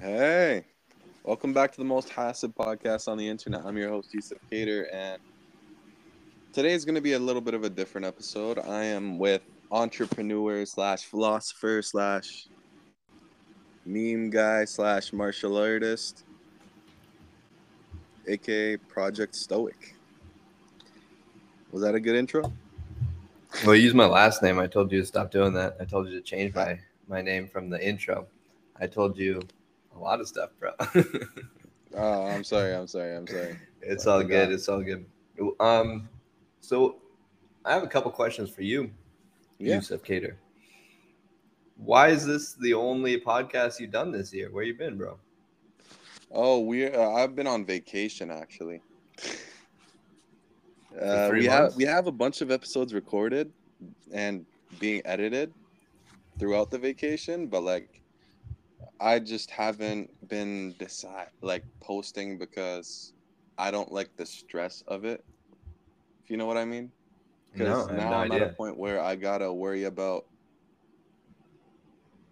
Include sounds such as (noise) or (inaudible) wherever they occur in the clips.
Hey, welcome back to the most hassle podcast on the internet. I'm your host, Yusuf Cater, and today is going to be a little bit of a different episode. I am with entrepreneur slash philosopher slash meme guy slash martial artist, aka Project Stoic. Was that a good intro? Well, use my last name. I told you to stop doing that. I told you to change my my name from the intro. I told you a lot of stuff, bro. (laughs) oh, I'm sorry. I'm sorry. I'm sorry. It's all good. It's all good. Um, so I have a couple questions for you, yeah. Yusuf Cater. Why is this the only podcast you've done this year? Where you been, bro? Oh, we uh, I've been on vacation actually. Uh, we months? have we have a bunch of episodes recorded and being edited throughout the vacation, but like I just haven't been decide like posting because I don't like the stress of it. If you know what I mean. Because no, now no I'm idea. at a point where I gotta worry about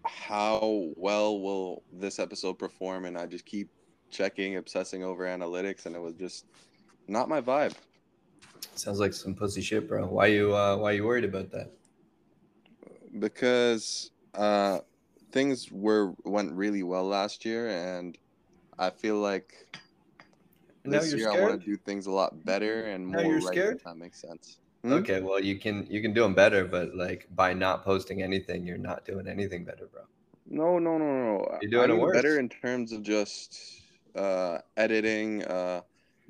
how well will this episode perform, and I just keep checking, obsessing over analytics, and it was just not my vibe. Sounds like some pussy shit, bro. Why you uh, why you worried about that? Because uh, things were went really well last year, and I feel like this year scared? I want to do things a lot better and more. You're right, scared. If that makes sense. Hmm? Okay, well you can you can do them better, but like by not posting anything, you're not doing anything better, bro. No, no, no, no. You're doing I it worse. better in terms of just uh, editing, uh,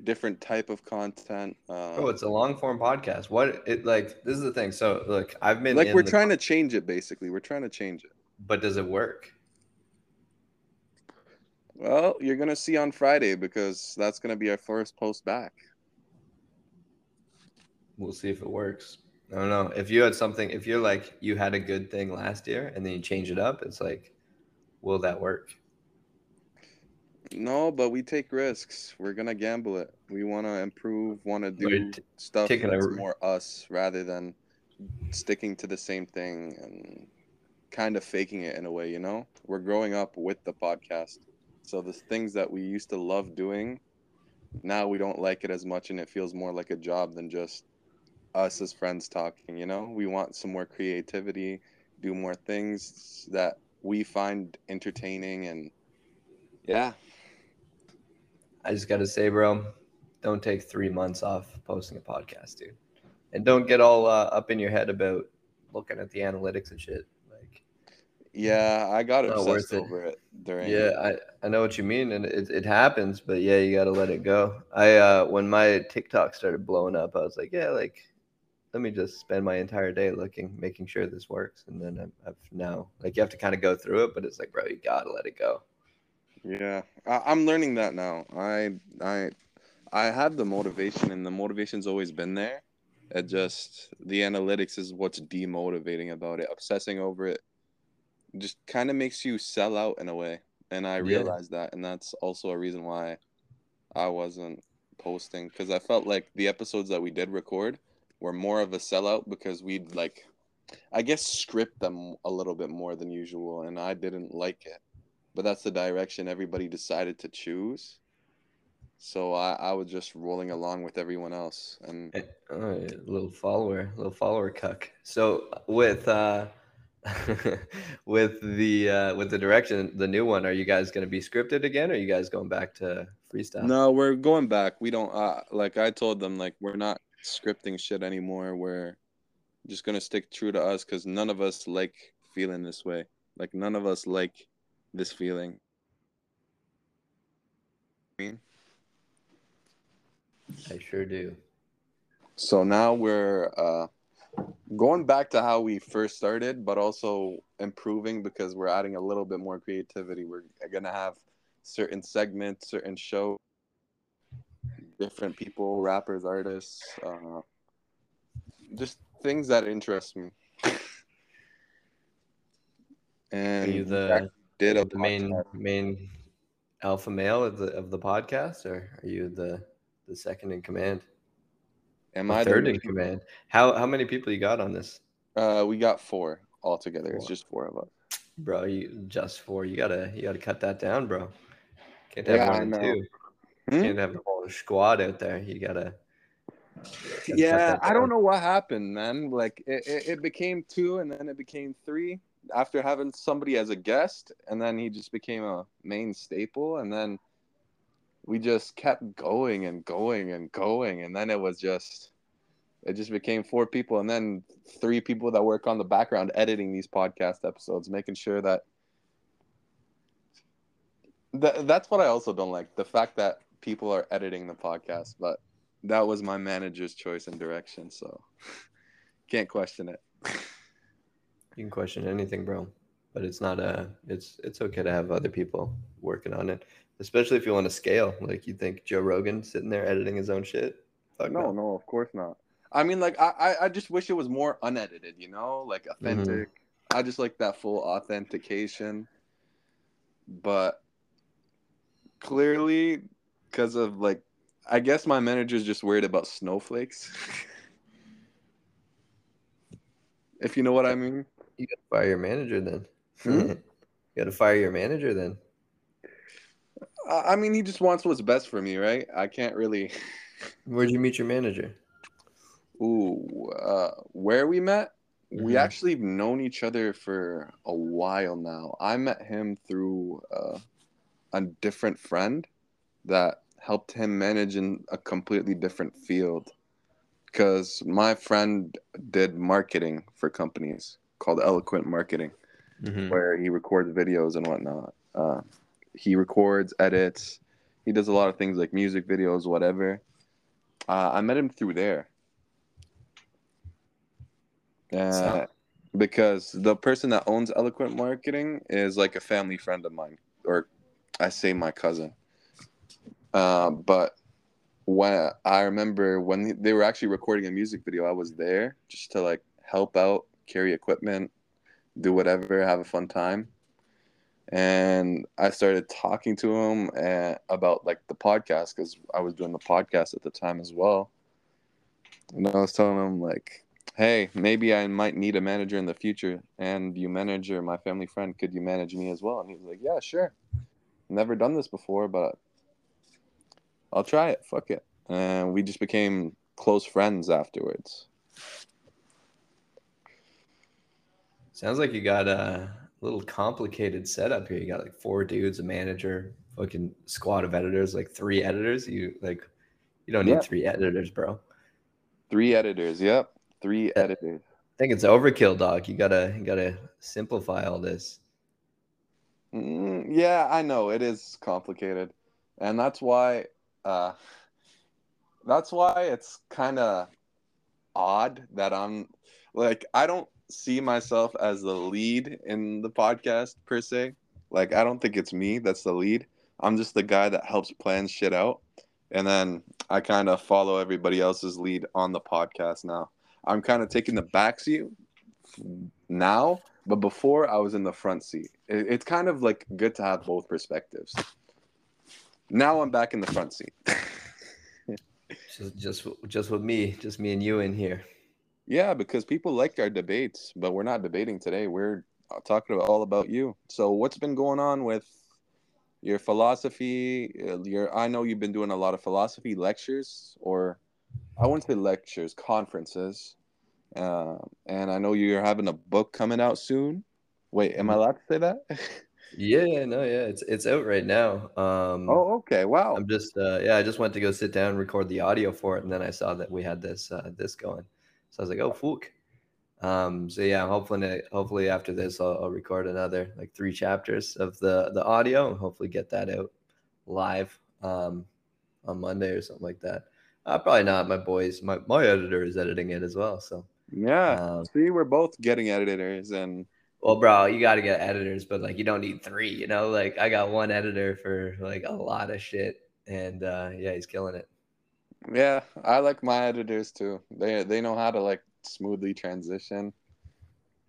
different type of content. Uh, oh, it's a long form podcast. What it like? This is the thing. So look, I've been like we're trying to change it. Basically, we're trying to change it. But does it work? Well, you're gonna see on Friday because that's gonna be our first post back. We'll see if it works. I don't know. If you had something, if you're like you had a good thing last year and then you change it up, it's like, will that work? No, but we take risks. We're gonna gamble it. We want to improve. Want to do t- stuff that's a... more us rather than sticking to the same thing and kind of faking it in a way. You know, we're growing up with the podcast, so the things that we used to love doing, now we don't like it as much, and it feels more like a job than just us as friends talking. You know, we want some more creativity, do more things that we find entertaining and yeah I just got to say, bro, don't take three months off posting a podcast, dude. And don't get all uh, up in your head about looking at the analytics and shit. Yeah, I got obsessed it. over it during. Yeah, I, I know what you mean, and it, it happens, but yeah, you got to let it go. I uh, when my TikTok started blowing up, I was like, yeah, like let me just spend my entire day looking, making sure this works, and then I've, I've now like you have to kind of go through it, but it's like, bro, you gotta let it go. Yeah, I, am learning that now. I I I have the motivation, and the motivation's always been there. It just the analytics is what's demotivating about it. Obsessing over it just kind of makes you sell out in a way, and I realized yeah. that, and that's also a reason why I wasn't posting because I felt like the episodes that we did record were more of a sellout because we'd like, I guess, script them a little bit more than usual, and I didn't like it but that's the direction everybody decided to choose. So I, I was just rolling along with everyone else and a little follower, little follower cuck. So with uh (laughs) with the uh with the direction, the new one, are you guys gonna be scripted again or are you guys going back to freestyle? No, we're going back. We don't uh like I told them like we're not scripting shit anymore. We're just gonna stick true to us because none of us like feeling this way. Like none of us like this feeling. I mean, I sure do. So now we're uh, going back to how we first started, but also improving because we're adding a little bit more creativity. We're gonna have certain segments, certain shows, different people, rappers, artists, uh, just things that interest me. (laughs) and Are you the did the main main alpha male of the of the podcast, or are you the the second in command? Am I third in command? How how many people you got on this? Uh, we got four altogether. Four. It's just four of us. bro. You just four. You gotta you gotta cut that down, bro. Can't have Yeah, more I know. two. Hmm? Can't have the whole squad out there. You gotta. gotta Yeah, I don't know what happened, man. Like it, it, it became two, and then it became three after having somebody as a guest, and then he just became a main staple, and then we just kept going and going and going, and then it was just it just became four people, and then three people that work on the background editing these podcast episodes, making sure that. Th- that's what I also don't like the fact that people are editing the podcast, but that was my manager's choice and direction, so (laughs) can't question it. You can question anything, bro. But it's not a. It's it's okay to have other people working on it, especially if you want to scale. Like you think Joe Rogan sitting there editing his own shit. Fuck no, no, of course not. I mean, like, I, I, just wish it was more unedited, you know, like authentic. I just like that full authentication. But clearly, because of like, I guess my manager's just worried about snowflakes. (laughs) if you know what I mean. You gotta fire your manager then. Hmm? (laughs) you gotta fire your manager then. I mean, he just wants what's best for me, right? I can't really. (laughs) Where'd you meet your manager? Ooh, uh, where we met? We Mhm. actually have known each other for a while now. I met him through uh, a different friend that helped him manage in a completely different field. Because my friend did marketing for companies called Eloquent Marketing, Mhm. where he records videos and whatnot. Uh, he records, edits. He does a lot of things like music videos, whatever. Uh, I met him through there. Uh, So- because the person that owns Eloquent Marketing is like a family friend of mine, or I say my cousin. Uh, but when I remember when they were actually recording a music video, I was there just to like help out, carry equipment, do whatever, have a fun time. And I started talking to him uh, about like the podcast because I was doing the podcast at the time as well. And I was telling him like, "Hey, maybe I might need a manager in the future, and you manager my family friend. Could you manage me as well?" And he was like, "Yeah, sure. Never done this before, but I'll try it. Fuck it." And we just became close friends afterwards. Sounds like you got a little complicated setup here. You got like four dudes, a manager, fucking squad of editors, like three editors. You like, you don't need Yeah. three editors, bro. Three editors. Yep, three Yeah. editors. I think it's overkill, dog. You gotta, you gotta simplify all this. Mm, yeah, I know it is complicated, and that's why. Uh, that's why it's kind of odd that I'm like I don't see myself as the lead in the podcast per se. Like I don't think it's me that's the lead. I'm just the guy that helps plan shit out, and then I kind of follow everybody else's lead on the podcast now. I'm kind of taking the back seat now, but before I was in the front seat. It, it's kind of like good to have both perspectives. Now I'm back in the front seat. (laughs) Just, just, just with me, just me and you in here. Yeah, because people like our debates, but we're not debating today. We're talking all about you. So what's been going on with your philosophy? Uh, Your I know you've been doing a lot of philosophy lectures, or I wouldn't say lectures, conferences. Uh, and I know you're having a book coming out soon. Wait, am I allowed to say that? (laughs) Yeah, yeah, no, yeah, it's it's out right now. Um, oh, okay. Wow. I'm just, uh, yeah, I just went to go sit down and record the audio for it, and then I saw that we had this uh, this going, so I was like, oh, fuck. Um, so yeah, hopefully, hopefully after this, I'll, I'll record another like three chapters of the the audio, and hopefully get that out live um, on Monday or something like that. Uh, probably not. My boys, my my editor is editing it as well, so. Yeah. Um, See, we're both getting editors, and Well, bro, you got to get editors, but like you don't need three. You know, like I got one editor for like a lot of shit, and uh, yeah, he's killing it. Yeah, I like my editors too. They they know how to like smoothly transition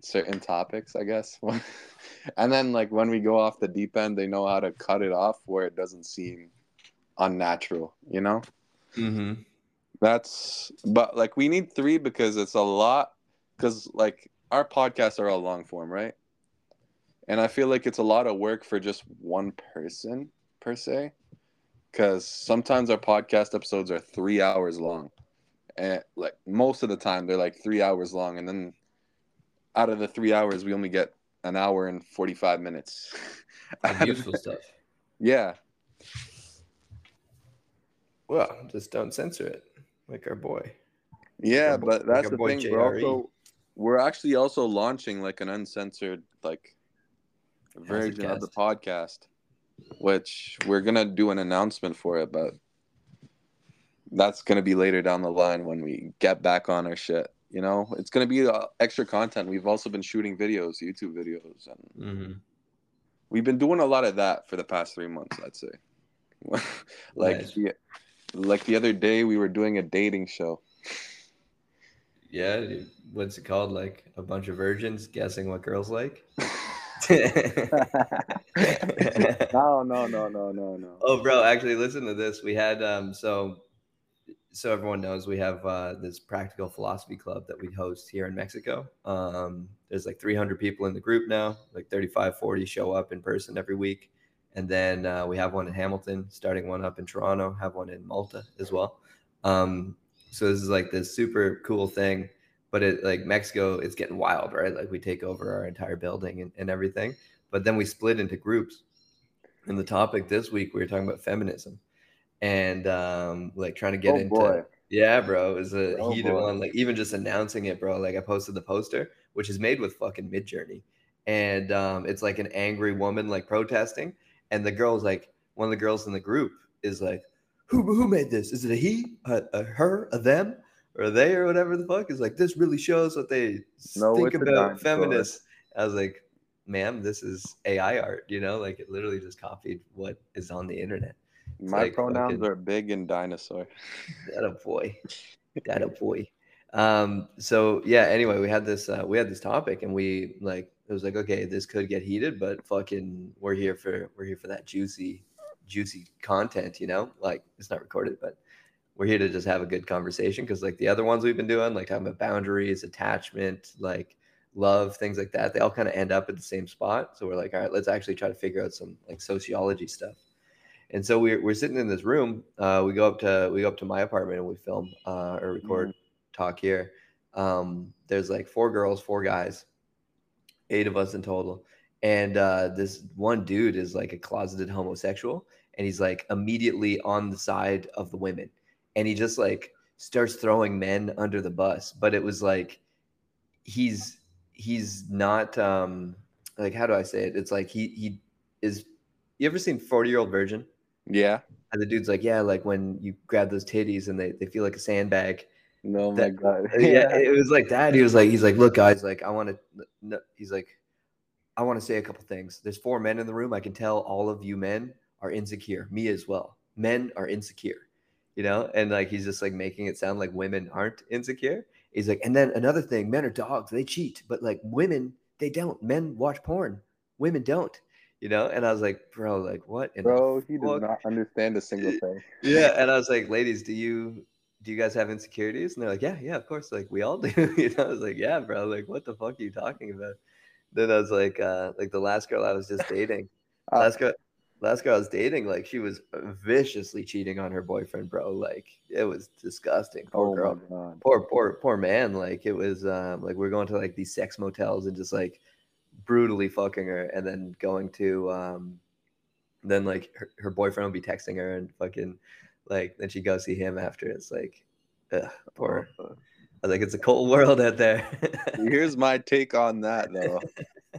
certain topics, I guess. (laughs) and then like when we go off the deep end, they know how to cut it off where it doesn't seem unnatural. You know. Mm-hmm. That's but like we need three because it's a lot because like our podcasts are all long form, right? and I feel like it's a lot of work for just one person per se, because sometimes our podcast episodes are three hours long, and like most of the time they're like three hours long, and then out of the three hours we only get an hour and forty five minutes. (laughs) Of useful stuff. Yeah, Well, just don't censor it, like our boy. yeah, Our boy- but that's our the boy thing. We're also we're actually also launching like an uncensored like version of the podcast, which we're gonna do an announcement for it, but that's gonna be later down the line when we get back on our shit. You know, it's gonna be uh, extra content. We've also been shooting videos, YouTube videos, and Mm-hmm. we've been doing a lot of that for the past three months. I'd say, (laughs) like Nice. the, like the other day we were doing a dating show. Yeah, what's it called? Like a bunch of virgins guessing what girls like. (laughs) (laughs) no, no, no, no, no, no. Oh, bro, actually, listen to this. We had um, so so everyone knows we have uh, this practical philosophy club that we host here in Mexico. Um, there's like 300 people in the group now. Like 35, 40 show up in person every week, and then uh, we have one in Hamilton, starting one up in Toronto, have one in Malta as well. Um, so this is like this super cool thing. But it like Mexico, it's getting wild, right? Like we take over our entire building and, and everything. But then we split into groups. And the topic this week we were talking about feminism and um like trying to get Oh, into boy. yeah bro it was a Oh, heated boy. one like even just announcing it bro like i posted the poster which is made with fucking Midjourney and um it's like an angry woman like protesting and the girl's like one of the girls in the group is like who who made this is it a he a, a her a them or they or whatever the fuck is like this really shows what they No, think about feminists. I was like ma'am this is ai art you know like it literally just copied what is on the internet. My like pronouns fucking- are big and dinosaur. (laughs) that a boy. That a boy. Um so yeah anyway we had this uh, we had this topic and we like it was like okay this could get heated but fucking we're here for we're here for that juicy juicy content you know? Like it's not recorded but we're here to just have a good conversation because like the other ones we've been doing like talking about boundaries attachment like love things like that they all kind of end up at the same spot so we're like all right let's actually try to figure out some like sociology stuff and so we're, we're sitting in this room. Uh, we go up to we go up to my apartment and we film uh, or record talk here. Um, there's like four girls, four guys, eight of us in total. And uh, this one dude is like a closeted homosexual, and he's like immediately on the side of the women, and he just like starts throwing men under the bus. But it was like he's he's not um like how do I say it? It's like he he is. You ever seen Forty Year Old Virgin? Yeah. And the dude's like, yeah, like when you grab those titties and they, they feel like a sandbag. No, my That- God. (laughs) Yeah, (laughs) it was like that. He was like, he's like, look, guys, like I want to. No, he's like, I want to say a couple things. There's four men in the room. I can tell all of you men are insecure. Me as well. Men are insecure, you know. And like he's just like making it sound like women aren't insecure. He's like, and then another thing, men are dogs. They cheat, but like women, they don't. Men watch porn. Women don't. You know. And I was like, bro, like what? Bro, he does not understand a single (laughs) thing. yeah and i was like ladies do you do you guys have insecurities and they're like yeah yeah of course like we all do (laughs) you know i was like yeah bro like what the fuck are you talking about then i was like uh like the last girl i was just dating (laughs) Uh, last girl last girl i was dating like she was viciously cheating on her boyfriend bro like it was disgusting. Poor oh girl. poor poor poor man like it was um like we are going to like these sex motels and just like brutally fucking her and then going to um then like her, her boyfriend would be texting her and fucking like then she'd go see him after. It's like ugh, poor. Oh, I was like it's a cold world out there. Here's my take on that (laughs) though.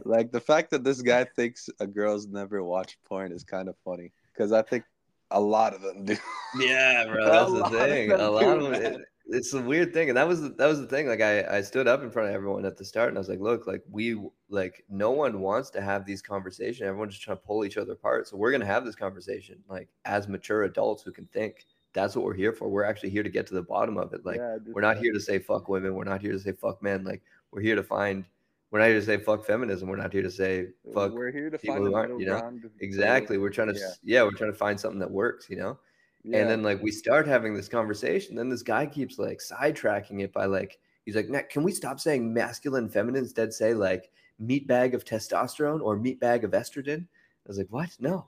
Like the fact that this guy thinks a girl's never watched porn is kind of funny because I think a lot of them do. (laughs) Yeah, bro, that's the lot of thing. them A lot do, of it, it's a weird thing, and that was the, that was the thing. Like I, I stood up in front of everyone at the start, and I was like, "Look, like we, like no one wants to have these conversations. Everyone's just trying to pull each other apart. So we're gonna have this conversation, like as mature adults who can think. That's what we're here for. We're actually here to get to the bottom of it. Like Yeah, we're not here to say fuck women. We're not here to say fuck men. Like we're here to find. We're not here to say fuck feminism. We're not here to say fuck We're here to people find who aren't, you know? exactly. We're trying to, Yeah. yeah, we're trying to find something that works. You know Yeah. and then like we start having this conversation then this guy keeps like sidetracking it by like he's like Nick, can we stop saying masculine feminine instead say like meat bag of testosterone or meat bag of estrogen? I was like, what? No,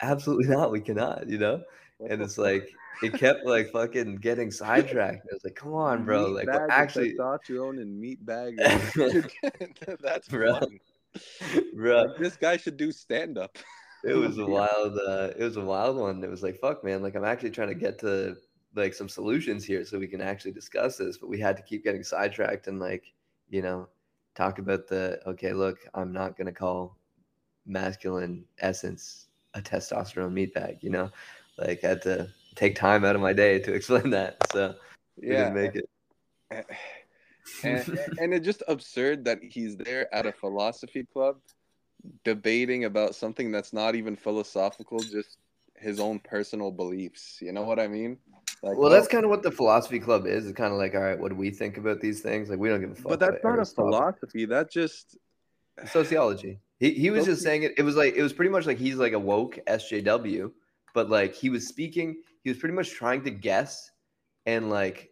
absolutely (laughs) not. We cannot, you know? And it's (laughs) like, it kept like fucking getting sidetracked. I was like, come on, bro. Meat Like, well, actually, testosterone and meat bag. (laughs) (laughs) That's Bro. funny. bro, Like, this guy should do stand up. it was a wild uh it was a wild one it was like fuck man like i'm actually trying to get to like some solutions here so we can actually discuss this but we had to keep getting sidetracked and like you know talk about the okay look i'm not to call masculine essence a testosterone meat bag you know like had to take time out of my day to (laughs) explain that so Yeah, didn't make it and, and it's just absurd that he's there at a philosophy club debating about something that's not even philosophical, just his own personal beliefs. You know what I mean? Like, well that's kind of what the philosophy club is it's kind of like all right what do we think about these things like we don't give a fuck but that's not a philosophy. That's just sociology. He he was just saying it. It was like it was pretty much like he's like a woke SJW, but like he was speaking. He was pretty much trying to guess and like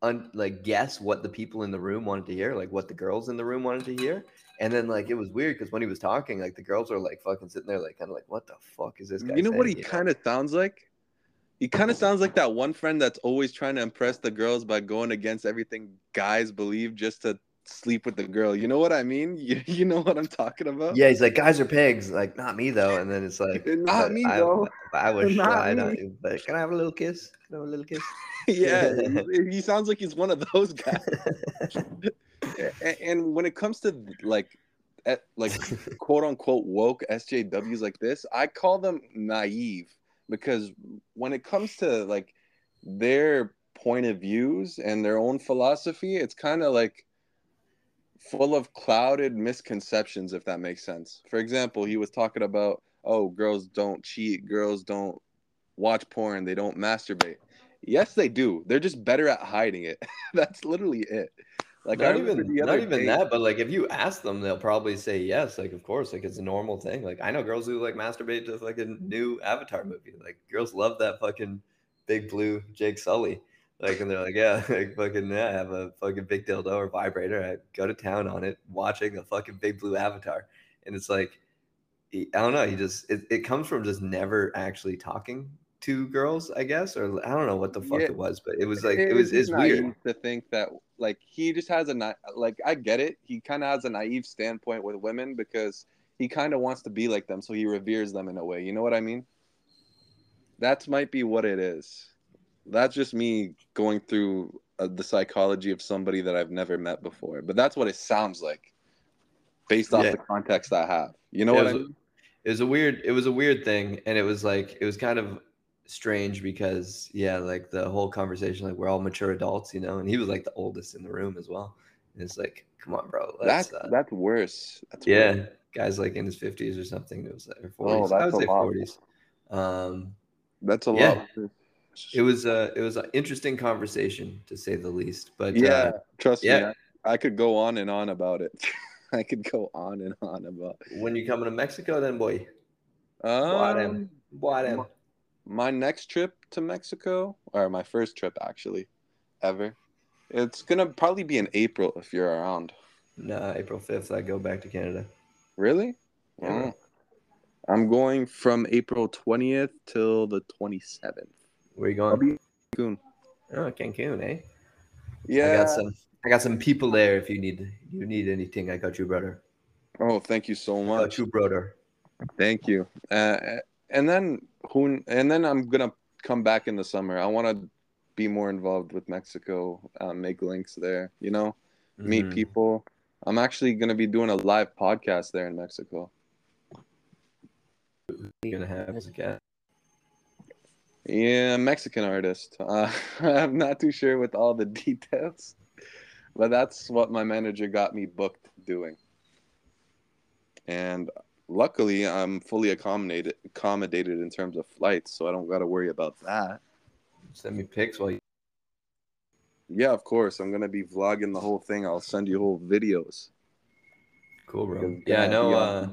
un, like guess what the people in the room wanted to hear, like what the girls in the room wanted to hear. And then like it was weird because when he was talking, like the girls were like fucking sitting there, like kind of like, what the fuck is this guy? you know what he kind of sounds like? He kind of sounds like that one friend that's always trying to impress the girls by going against everything guys believe just to sleep with the girl. You know what I mean? (laughs) You, you know what I'm talking about? Yeah, he's like, guys are pigs. Like, not me though. And then it's like, (laughs) Not me, I, though. I wish (laughs) Not I me. don't. But can I have a little kiss? Can I have a little kiss? yeah, he, he sounds like he's one of those guys. A- and when it comes to like at, like quote unquote woke SJWs like this, I call them naive because when it comes to like their point of views and their own philosophy, it's kind of like full of clouded misconceptions if that makes sense. For example, he was talking about oh, girls don't cheat, girls don't watch porn, they don't masturbate. Yes, they do. They're just better at hiding it. (laughs) That's literally it. Like not even not even day- that, but like if you ask them, they'll probably say yes. Like of course, like it's a normal thing. Like I know girls who like masturbate to fucking new Avatar movie. Like girls love that fucking big blue Jake Sully. Like and they're like, yeah, (laughs) like fucking yeah, I have a fucking big dildo or vibrator. I go to town on it, watching a fucking big blue Avatar, and it's like, eh, I don't know. He just it, it comes from just never actually talking to girls, I guess, or I don't know what the fuck Yeah. it was, but it was like it, was it's weird. to think that like he just has a na- like I get it. He kind of has a naive standpoint with women because he kind of wants to be like them, so he reveres them in a way. You know what I mean? That might be what it is. That's just me going through uh, the psychology of somebody that I've never met before, but that's what it sounds like based off Yeah. the context I have. You know Yeah, what it I was, mean? it was a weird it was a weird thing and it was like it was kind of strange because yeah like the whole conversation like we're all mature adults you know and he was like the oldest in the room as well and it's like come on bro That's uh, that's worse. That's yeah worse. guys like in his 50s or something it was like or 40s Oh, i would say 40s um That's a Yeah. lot. It was a it was an interesting conversation to say the least but yeah, uh, trust me, yeah. I, I could go on and on about it. (laughs) I could go on and on about. when you coming to mexico then boy Um, boy them my next trip to Mexico, or my first trip actually, ever, it's gonna probably be in April if you're around. nah april 5th i go back to canada Really? Yeah. Oh. I'm going from April 20th till the 27th. Where you I'll going Cancun. oh cancun eh Yeah. I got some. I got some people there. If you need, you need anything, I got you, brother. Oh, thank you so much. I got you, brother. Thank you. Uh, and then who? And then I'm gonna come back in the summer. I want to be more involved with Mexico. Uh, make links there. You know, meet Mhm. people. I'm actually gonna be doing a live podcast there in Mexico. You're gonna have as a guest. Yeah, Mexican artist. (laughs) Uh, I'm not too sure with all the (laughs) details, but that's what my manager got me booked doing. And luckily, I'm fully accommodated accommodated in terms of flights, so I don't got to worry about that. Send me pics while you. Yeah, of course. I'm gonna be vlogging the whole thing. I'll send you whole videos. Cool, bro. Because, Yeah, I know. Uh,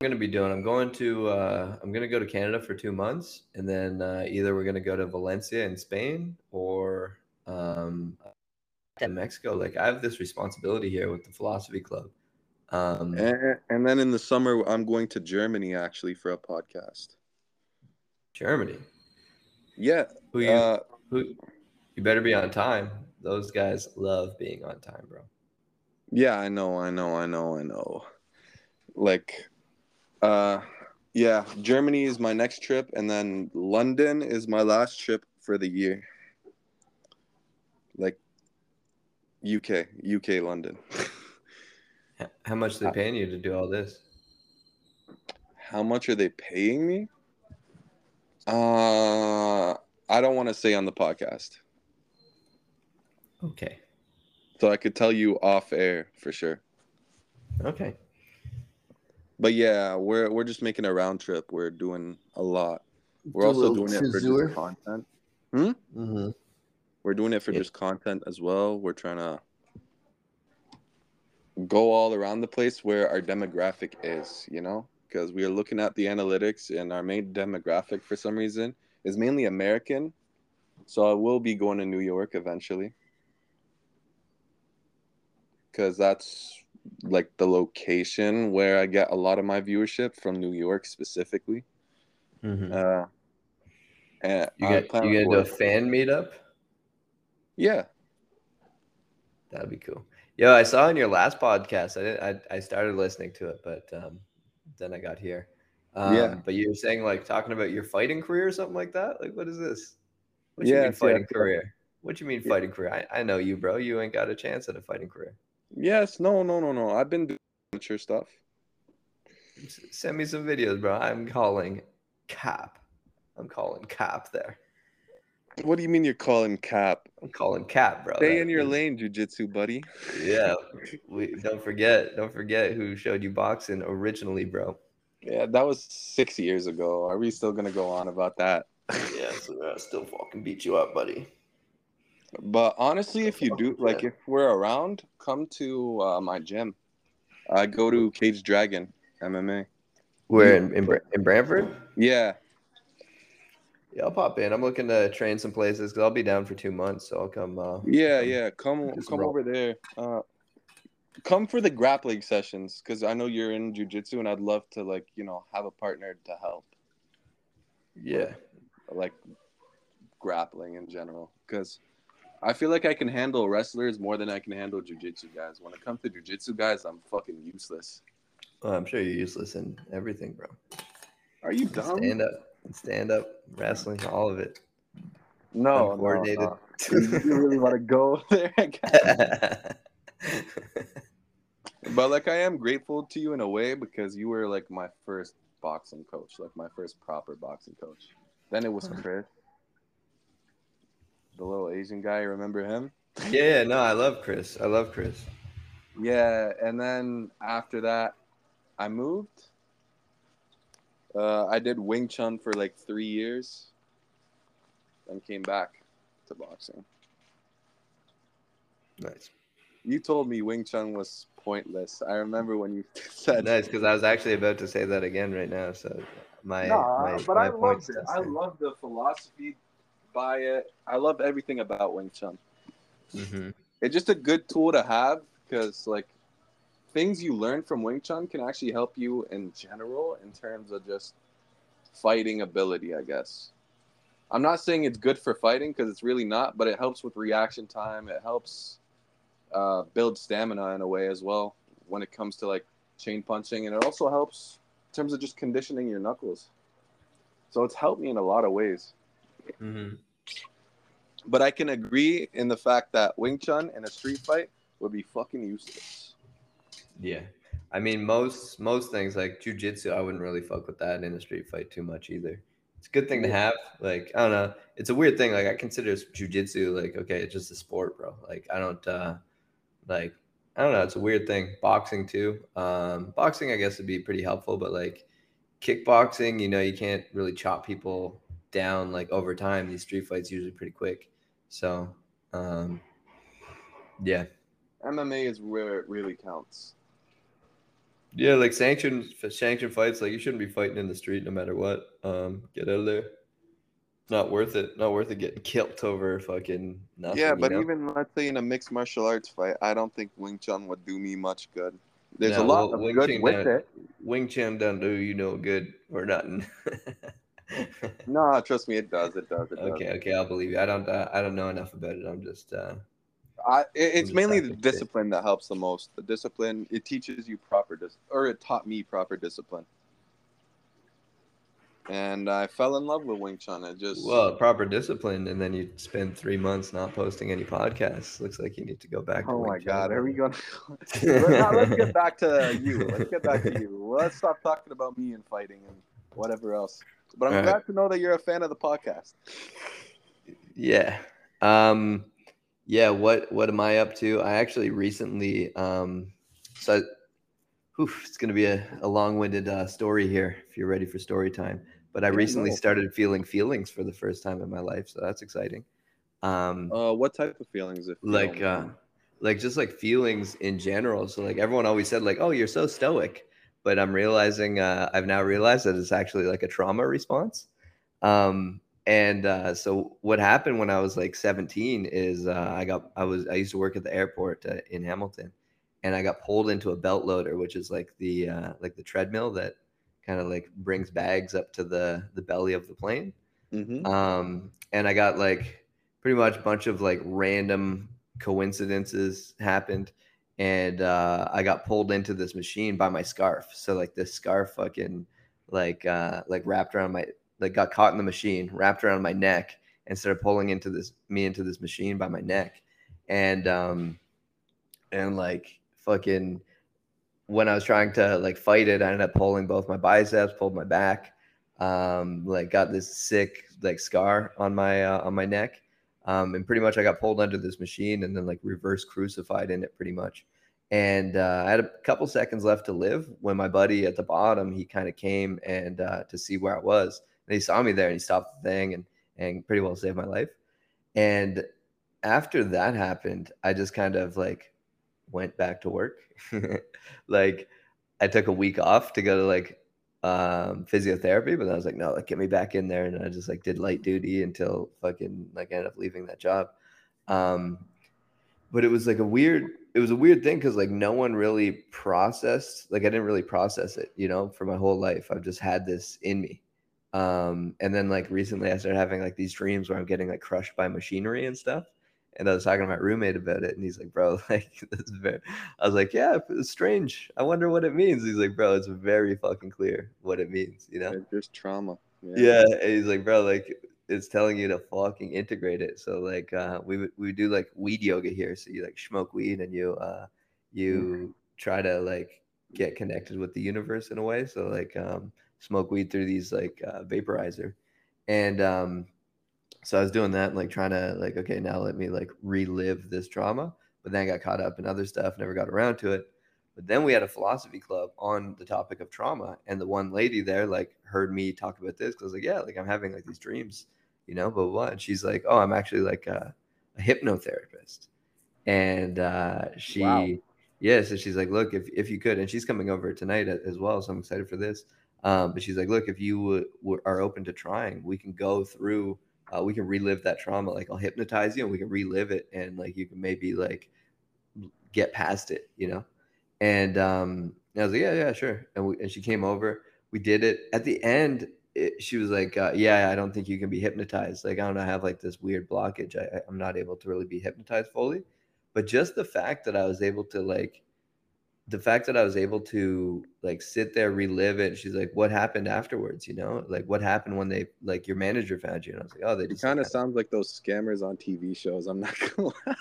gonna be doing. I'm going to. Uh, I'm gonna go to Canada for two months, and then uh, either we're gonna go to Valencia in Spain, or um, to Mexico. Like I have this responsibility here with the philosophy club. Um, And, and then in the summer, I'm going to Germany actually for a podcast. Germany. Yeah. Who you Uh, who you better be on time. Those guys love being on time, bro. yeah, I know, I know, I know, I know. Like, uh, yeah, Germany is my next trip, and then London is my last trip for the year. Like, UK, UK, London. (laughs) How much they paying you to do all this? How much are they paying me? Uh, I don't want to say on the podcast, Okay. so I could tell you off air for sure. Okay. But yeah, we're we're just making a round trip. We're doing a lot. We're Do also little doing it for just content. Mm-hmm. We're doing it for Yeah. just content as well. We're trying to go all around the place where our demographic is, you know, because we are looking at the analytics and our main demographic for some reason is mainly American. So I will be going to New York eventually because that's like the location where I get a lot of my viewership from New York specifically. Mm-hmm. Uh, and You get you get into a fan meetup? Yeah, That'd be cool. Yo, I saw in your last podcast. I didn't, I, I started listening to it, but um, then I got here. Um, Yeah. But you were saying like talking about your fighting career or something like that. Like, what is this? What you Yeah, mean it's- yeah, fighting career? What you mean fighting career? I, I know you, bro. You ain't got a chance at a fighting career. Yes, no, no, no, no. I've been doing amateur stuff. Send me some videos, bro. I'm calling cap. I'm calling cap there. What do you mean you're calling cap? I'm calling cap, bro. Stay in your lane, jujitsu buddy. Yeah. (laughs) We don't forget, don't forget who showed you boxing originally, bro. Yeah, that was six years ago. Are we still gonna go on about that? Yeah, so I still fucking beat you up, buddy. But honestly, if you do, like, if we're around, come to uh, my gym. I go to Cage Dragon MMA. Where in in, in Brantford? Yeah, Yeah, I'll pop in. I'm looking to train some places because I'll be down for two months, so I'll come. Uh, yeah, yeah. Come, come roll. over there. Uh, come for the grappling sessions because I know you're in jujitsu, and I'd love to, like, you know, have a partner to help. yeah, like grappling in general because I feel like I can handle wrestlers more than I can handle jujitsu guys. When it comes to jujitsu guys, I'm fucking useless. well, I'm sure you're useless in everything, bro. Are you dumb? Stand up, stand up, wrestling, all of it. no, no, no. you really want to go (laughs) there? I guess. (laughs) but like, I am grateful to you in a way because you were like my first boxing coach, like my first proper boxing coach. Then it was oh. Chris, the little Asian guy. Remember him? yeah, no, I love Chris. I love Chris. Yeah, and then after that, I moved. Uh, I did Wing Chun for like three years, then came back to boxing. Nice, You told me Wing Chun was pointless. I remember when you (laughs) said nice, because I was actually about to say that again right now. So my, Nah, my but my I points loved it. I system. love the philosophy by it. I love everything about Wing Chun. Mhm. It's just a good tool to have because like things you learn from Wing Chun can actually help you in general in terms of just fighting ability, I guess. I'm not saying it's good for fighting because it's really not, but it helps with reaction time. It helps uh, build stamina in a way as well when it comes to like chain punching, and it also helps in terms of just conditioning your knuckles. So it's helped me in a lot of ways. Mhm. But I can agree in the fact that Wing Chun in a street fight would be fucking useless. Yeah. I mean, most most things like jujitsu, I wouldn't really fuck with that in a street fight too much either. It's a good thing to have. Like, I don't know. It's a weird thing. Like, I consider jujitsu like, okay, it's just a sport, bro. Like, I don't uh like I don't know. It's a weird thing. Boxing too. Um, boxing, I guess, would be pretty helpful, but like kickboxing, you know, you can't really chop people down like over time. These street fights usually pretty quick. So, um, yeah. MMA is where it really counts. Yeah, like sanctioned sanctioned fights, like you shouldn't be fighting in the street no matter what. Um, get out of there. Not worth it. Not worth it getting killed over fucking nothing. yeah, you but know? even let's say in a mixed martial arts fight, I don't think Wing Chun would do me much good. There's a lot well, of Wing good Chun with don't- it. Wing Chun don't do you no good or nothing. (laughs) No, trust me, it does. It does. It does. okay, okay, I'll believe you. I don't. Uh, I don't know enough about it. I'm just. Uh, I, it- it's mainly the discipline that helps the most. The discipline it teaches you proper dis, or it taught me proper discipline. And I fell in love with Wing Chun. It just well, proper discipline, and then you spend three months not posting any podcasts. Looks like you need to go back. to oh my Chun. god, are we going? (laughs) let's get back to you. Let's get back to you. Let's stop talking about me and fighting and whatever else. But I'm All right. glad to know that you're a fan of the podcast. Yeah. Um yeah, what what am I up to? I actually recently um so whew, it's gonna be a, a long-winded uh, story here if you're ready for story time. But I recently started feeling feelings for the first time in my life, so that's exciting. Um Uh, what type of feelings? If like uh like just like feelings in general. So like everyone always said like, "Oh, you're so stoic." But I'm realizing uh I've now realized that it's actually like a trauma response. Um and uh, so what happened when I was like 17 is uh, I got I was I used to work at the airport uh, in Hamilton, and I got pulled into a belt loader, which is like the uh, like the treadmill that kind of like brings bags up to the the belly of the plane. Mhm. Um, and I got like pretty much a bunch of like random coincidences happened, and uh, I got pulled into this machine by my scarf. So like this scarf fucking like uh, like wrapped around my like got caught in the machine, wrapped around my neck, and started pulling into this me into this machine by my neck, and um, and like fucking when I was trying to like fight it, I ended up pulling both my biceps, pulled my back, um, like got this sick like scar on my uh, on my neck, um, and pretty much I got pulled under this machine and then like reverse crucified in it pretty much. And uh, I had a couple seconds left to live when my buddy at the bottom he kind of came and uh, to see where I was, and he saw me there and he stopped the thing and and pretty well saved my life. And after that happened, I just kind of like went back to work. (laughs) like I took a week off to go to like um physiotherapy, but I was like, no, like get me back in there. And I just like did light duty until fucking like ended up leaving that job. Um but it was like a weird it was a weird thing because like no one really processed like I didn't really process it, you know, for my whole life. I've just had this in me. Um, and then like recently I started having like these dreams where I'm getting like crushed by machinery and stuff. And I was talking to my roommate about it, and he's like, "Bro, (laughs) like this is very." I was like, "Yeah, it's strange. I wonder what it means." He's like, "Bro, it's very fucking clear what it means," you know? It's just trauma. Yeah. And he's like, "Bro, like it's telling you to fucking integrate it." So like, uh, we we do like weed yoga here. So you like smoke weed and you uh you try to like get connected with the universe in a way. So like, um, smoke weed through these like uh, vaporizer, and um, so I was doing that, and, like trying to like, okay, now let me like relive this trauma. But then I got caught up in other stuff, never got around to it. But then we had a philosophy club on the topic of trauma, and the one lady there like heard me talk about this because I was like, yeah, like I'm having like these dreams, you know, blah blah. blah. And she's like, oh, I'm actually like a, a hypnotherapist, and uh, she, Wow. yeah, so she's like, look, if if you could, and she's coming over tonight as well, so I'm excited for this. Um, but she's like, look, if you would, were, are open to trying, we can go through uh, we can relive that trauma. Like I'll hypnotize you and we can relive it and like you can maybe like get past it, you know? And um and I was like, yeah, yeah, sure. And we, and she came over, we did it. At the end, it, she was like, uh, yeah, I don't think you can be hypnotized. Like, I don't know, I have like this weird blockage. I, I- I'm not able to really be hypnotized fully. But just the fact that I was able to like the fact that I was able to like sit there, relive it. She's like, "What happened afterwards?" You know, like what happened when they like your manager found you? And I was like, "Oh, they It just kind of sounds like those scammers on TV shows. I'm not (laughs) gonna lie.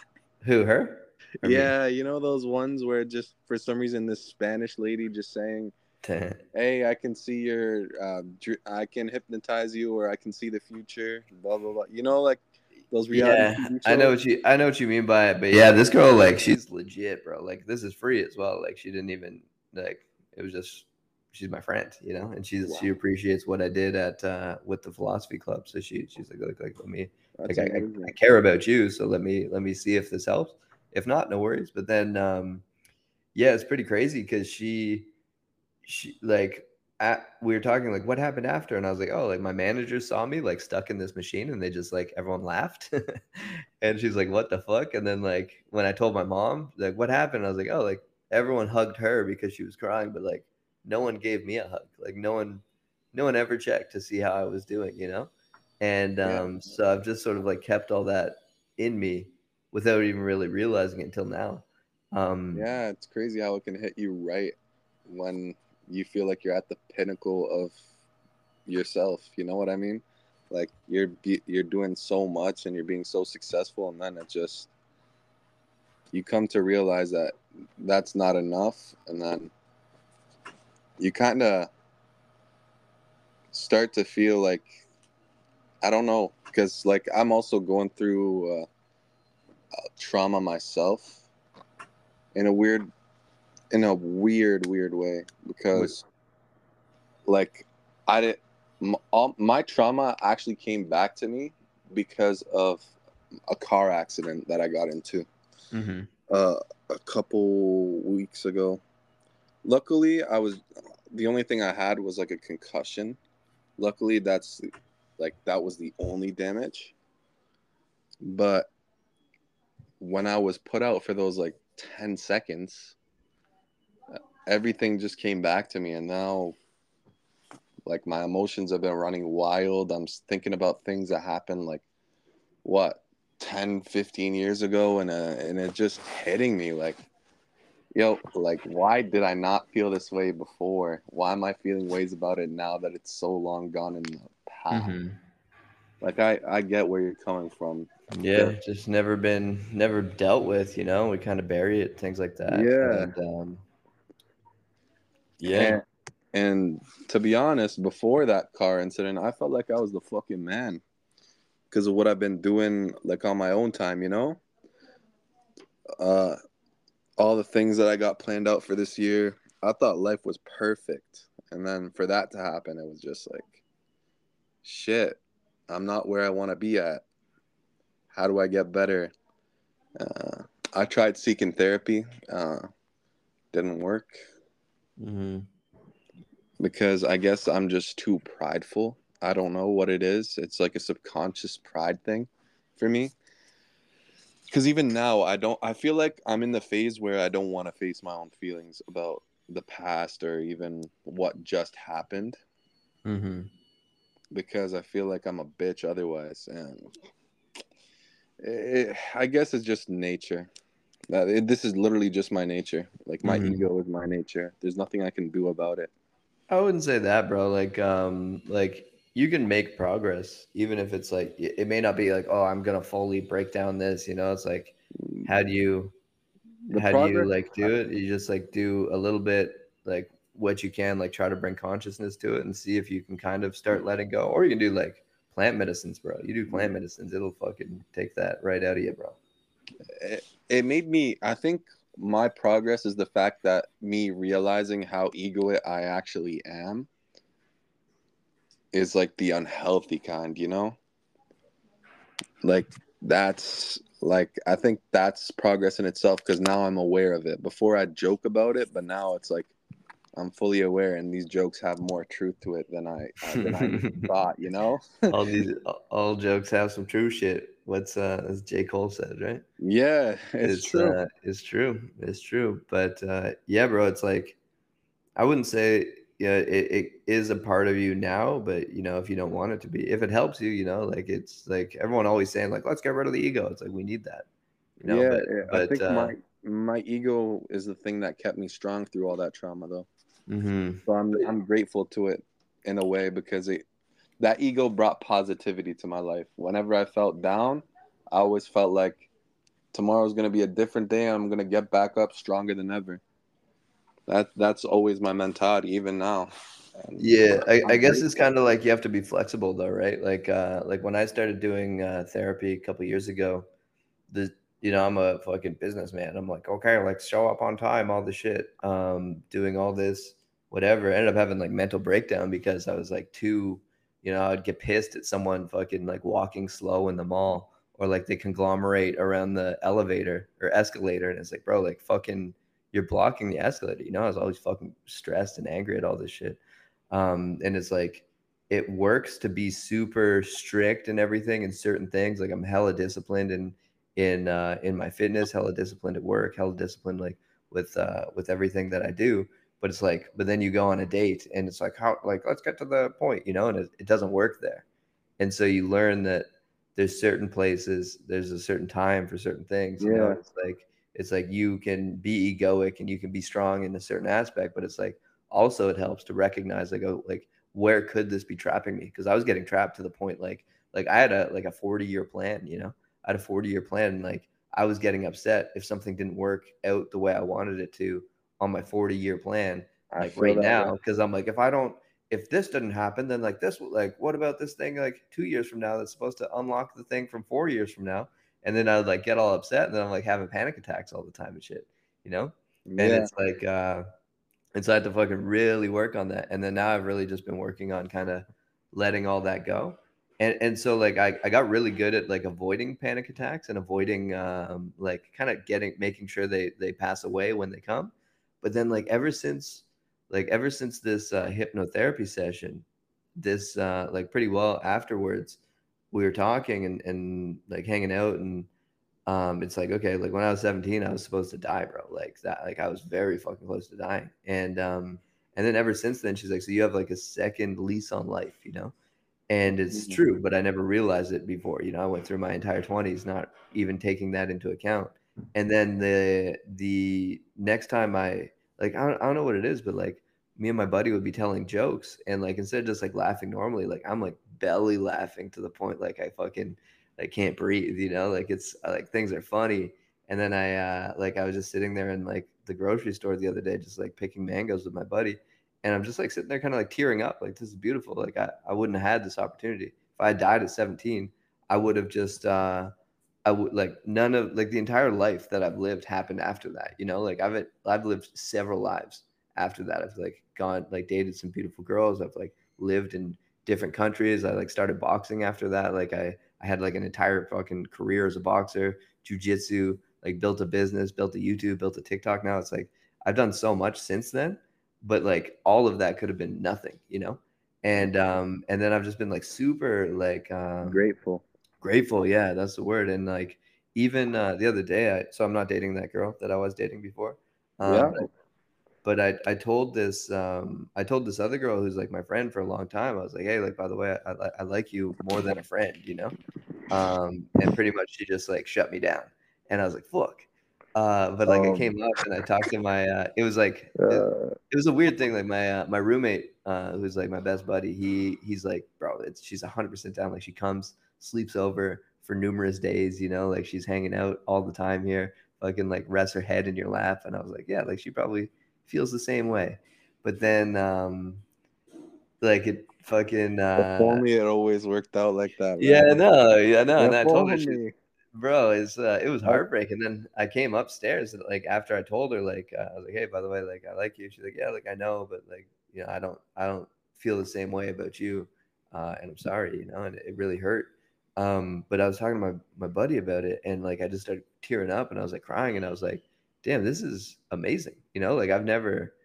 who her? Or me? Yeah, you know those ones where just for some reason this Spanish lady just saying, (laughs) "Hey, I can see your, uh, dr- I can hypnotize you, or I can see the future." Blah blah blah. You know, like those reality. yeah, I know what you I know what you mean by it, but yeah, this girl like she's legit, bro. Like this is free as well. Like she didn't even like it was just she's my friend, you know, and she's she appreciates what I did at uh with the philosophy club. So she she's like, look, like let me That's like I, I. I care about you, so let me let me see if this helps. If not, no worries. But then um yeah, it's pretty crazy because she she like at, we were talking like what happened after? And i was like oh like my manager saw me like stuck in this machine and they just like everyone laughed. (laughs) And she's like what the fuck? And then like when i told my mom like what happened? I was like oh like everyone hugged her because she was crying but like no one gave me a hug. Like no one no one ever checked to see how i was doing you know? And um yeah. so i've just sort of like kept all that in me without even really realizing it until now. Um yeah it's crazy how it can hit you right when you feel like you're at the pinnacle of yourself. You know what I mean? Like you're you're doing so much and you're being so successful, and then it just you come to realize that that's not enough, and then you kind of start to feel like I don't know because like I'm also going through uh, trauma myself in a weird in a weird, weird way because, like, I did my, all, my trauma actually came back to me because of a car accident that I got into mm-hmm. uh, a couple weeks ago. Luckily, I was the only thing I had was like a concussion. Luckily, that's like that was the only damage. But when I was put out for those like 10 seconds, everything just came back to me and now like my emotions have been running wild. I'm thinking about things that happened like what 10 15 years ago and uh, and it just hitting me like yo like why did i not feel this way before? Why am i feeling ways about it now that it's so long gone in the past? Mm-hmm. like i i get where you're coming from. Yeah just never been never dealt with you know? We kind of bury it things like that. Yeah. And, um, yeah. And, and to be honest, before that car incident, I felt like I was the fucking man because of what I've been doing like on my own time, you know? Uh all the things that I got planned out for this year, I thought life was perfect. And then for that to happen, it was just like shit. I'm not where I want to be at. How do I get better? Uh, I tried seeking therapy. Uh, didn't work. Mm-hmm. Because I guess I'm just too prideful. I don't know what it is. It's like a subconscious pride thing for me. Because even now, I don't. I feel like I'm in the phase where I don't want to face my own feelings about the past or even what just happened. Mm-hmm. Because I feel like I'm a bitch otherwise, and it, I guess it's just nature. Uh, it, this is literally just my nature. Like my mm-hmm. ego is my nature. There's nothing I can do about it. I wouldn't say that, bro. Like, um, like you can make progress, even if it's like it may not be like, oh, I'm gonna fully break down this. You know, it's like, how do you, the how progress, do you like do it? You just like do a little bit, like what you can, like try to bring consciousness to it and see if you can kind of start letting go. Or you can do like plant medicines, bro. You do plant medicines, it'll fucking take that right out of you, bro. It, it made me. I think my progress is the fact that me realizing how egoic I actually am is like the unhealthy kind, you know? Like that's like I think that's progress in itself because now I'm aware of it. Before I joke about it, but now it's like I'm fully aware, and these jokes have more truth to it than I than I (laughs) thought. You know, all these (laughs) all jokes have some true shit. What's uh, as J Cole said, right? Yeah, it's, it's true. Uh, it's true. It's true. But uh, yeah, bro, it's like I wouldn't say yeah, it, it is a part of you now, but you know, if you don't want it to be, if it helps you, you know, like it's like everyone always saying like, let's get rid of the ego. It's like we need that. You know, yeah, but, yeah. But, I think uh, my my ego is the thing that kept me strong through all that trauma, though. Mm-hmm. So I'm I'm grateful to it in a way because it that ego brought positivity to my life. Whenever I felt down, I always felt like tomorrow's gonna be a different day. I'm gonna get back up stronger than ever. That that's always my mentality, even now. And yeah, I, I guess it's kind of like you have to be flexible, though, right? Like, uh, like when I started doing uh, therapy a couple years ago, the you know, I'm a fucking businessman. I'm like, okay, like show up on time, all the shit, um, doing all this, whatever. I ended up having like mental breakdown because I was like too, you know, I'd get pissed at someone fucking like walking slow in the mall or like they conglomerate around the elevator or escalator. And it's like, bro, like fucking, you're blocking the escalator. You know, I was always fucking stressed and angry at all this shit. Um, and it's like it works to be super strict and everything in certain things. Like I'm hella disciplined in in uh, in my fitness, hella disciplined at work, hella disciplined like with uh, with everything that I do. But it's like, but then you go on a date and it's like, how like let's get to the point, you know, and it, it doesn't work there. And so you learn that there's certain places, there's a certain time for certain things. You know, Yeah. it's like it's like you can be egoic and you can be strong in a certain aspect, but it's like also it helps to recognize like oh like where could this be trapping me? Because I was getting trapped to the point like like I had a like a 40 year plan, you know. I had a 40 year plan and like I was getting upset if something didn't work out the way I wanted it to on my 40 year plan like right now because I'm like if I don't if this didn't happen then like this like what about this thing like 2 years from now that's supposed to unlock the thing from 4 years from now? And then I would like get all upset and then I'm like having panic attacks all the time and shit you know? And Yeah. it's like uh and so I had to fucking really work on that and then now I've really just been working on kind of letting all that go. And and so like I, I got really good at like avoiding panic attacks and avoiding um like kind of getting making sure they they pass away when they come but then like ever since like ever since this uh, hypnotherapy session this uh like pretty well afterwards we were talking and and like hanging out and um it's like okay like when i was 17 i was supposed to die bro. Like that like i was very fucking close to dying. And um and then ever since then she's like so you have like a second lease on life you know? And it's Mhm. true but i never realized it before you know? I went through my entire 20s not even taking that into account and then the the next time i like I don't, I don't know what it is but like me and my buddy would be telling jokes and like instead of just like laughing normally like i'm like belly laughing to the point like i fucking I can't breathe, you know, like it's uh, like things are funny. And then I uh like I was just sitting there in like the grocery store the other day, just like picking mangoes with my buddy. And I'm just like sitting there kind of like tearing up, like this is beautiful. Like I, I wouldn't have had this opportunity. If I had died at 17, I would have just uh I would like none of like the entire life that I've lived happened after that, you know, like I've I've lived several lives after that. I've like gone like dated some beautiful girls. I've like lived in different countries. I like started boxing after that. Like I I had like an entire fucking career as a boxer, jujitsu, like built a business, built a YouTube, built a TikTok. Now it's like I've done so much since then, but like all of that could have been nothing, you know? And um and then I've just been like super like um Grateful. Grateful yeah that's the word and like even uh, the other day I, so i'm not dating that girl that i was dating before um, Yeah. but, I, I told this um, i told this other girl who's like my friend for a long time i was like hey like by the way i, I, I like you more than a friend you know um, and pretty much she just like shut me down and i was like fuck uh, but like Um, i came up and i talked to my uh, it was like (laughs) it, Uh, it was a weird thing. Like my uh, my roommate, uh, who's like my best buddy, he he's like, bro, it's she's hundred percent down. Like she comes, sleeps over for numerous days. You know, like she's hanging out all the time here. Fucking like rests her head in your lap, and I was like, yeah, like she probably feels the same way. But then, um, like it fucking uh, if only it always worked out like that. yeah, no, yeah, no. And I told her, she, bro it's uh, it was heartbreaking then i came upstairs and, like after i told her like uh, i was like hey by the way like i like you she's like yeah like i know but like you know i don't i don't feel the same way about you uh, and i'm sorry you know and it really hurt um but i was talking to my my buddy about it and like i just started tearing up and i was like crying and i was like damn this is amazing you know like i've never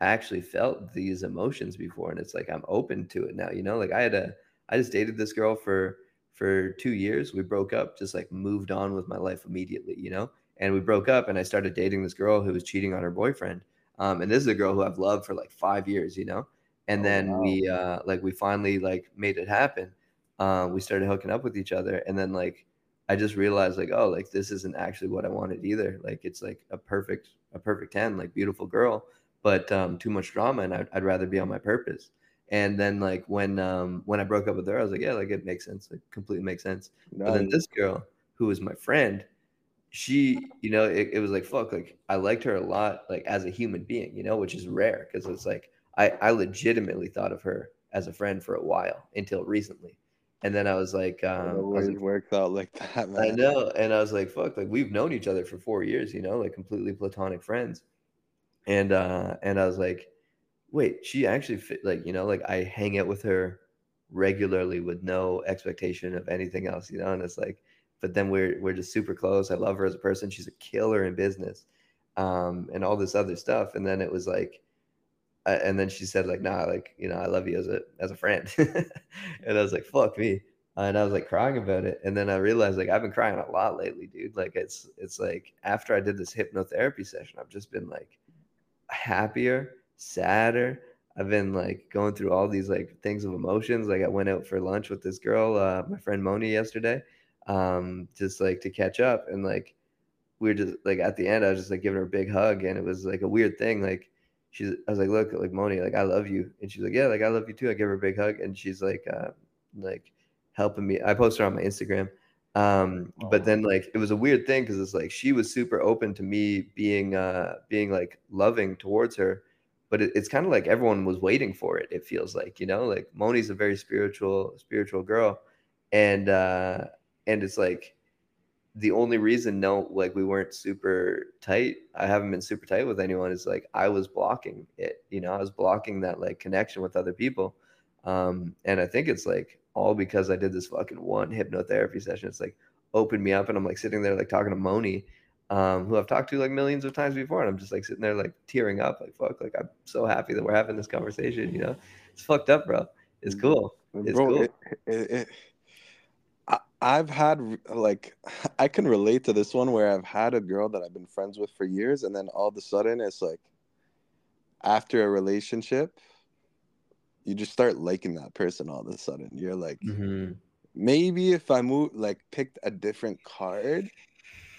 actually felt these emotions before and it's like i'm open to it now you know like i had a i just dated this girl for for two years. We broke up, just like moved on with my life immediately, you know? And we broke up and I started dating this girl who was cheating on her boyfriend. Um, and this is a girl who I've loved for like five years, you know? And Oh, then wow. we uh like we finally like made it happen. Um, we started hooking up with each other, and then like I just realized like, oh, like this isn't actually what I wanted either. Like it's like a perfect, a perfect 10, like beautiful girl, but um too much drama, and I'd, I'd rather be on my purpose. And then like when um when I broke up with her, I was like, yeah, like it makes sense. like completely makes sense. But then this girl, who was my friend, she, you know, it, it was like fuck, like I liked her a lot, like as a human being, you know, which is rare because it's like I, I legitimately thought of her as a friend for a while until recently. And then I was like, It um, I was like, works out like (laughs) that, man. I know. And I was like, fuck, like we've known each other for four years, you know, like completely platonic friends. And uh and I was like, wait, she actually fit like, you know, like I hang out with her regularly with no expectation of anything else, you know, and it's like, but then we're we're just super close. I love her as a person. She's a killer in business. Um, and all this other stuff. And then it was like and then she said like, nah, like you know, I love you as a as a friend. (laughs) and I was like, fuck me. And I was like crying about it. And then I realized like I've been crying a lot lately, dude. Like it's it's like after I did this hypnotherapy session, I've just been like happier, sadder. I've been like going through all these like things of emotions. Like I went out for lunch with this girl, uh, my friend Moni yesterday, um, just like to catch up. And like we were just like at the end, I was just like giving her a big hug, and it was like a weird thing. Like she's, I was like, look, like Moni, like I love you, and she's like, yeah, like I love you too. I give her a big hug, and she's like, uh, like helping me. I posted her on my Instagram. Um, but then like it was a weird thing because it's like she was super open to me being uh being like loving towards her, but it, it's kind of like everyone was waiting for it. It feels like you know, like Moni's a very spiritual spiritual girl, and uh and it's like the only reason no like we weren't super tight i haven't been super tight with anyone is like i was blocking it you know i was blocking that like connection with other people. Um and i think it's like all because i did this fucking one hypnotherapy session. It's like opened me up and i'm like sitting there like talking to moni um who i've talked to like millions of times before. And i'm just like sitting there like tearing up like fuck like i'm so happy that we're having this conversation you know? It's fucked up bro. It's mm, cool. It's bro, cool. it, it, it I've had like (laughs) I can relate to this one where I've had a girl that I've been friends with for years, and then all of a sudden it's like after a relationship, you just start liking that person all of a sudden. You're like, mm-hmm. maybe if I moved like picked a different card,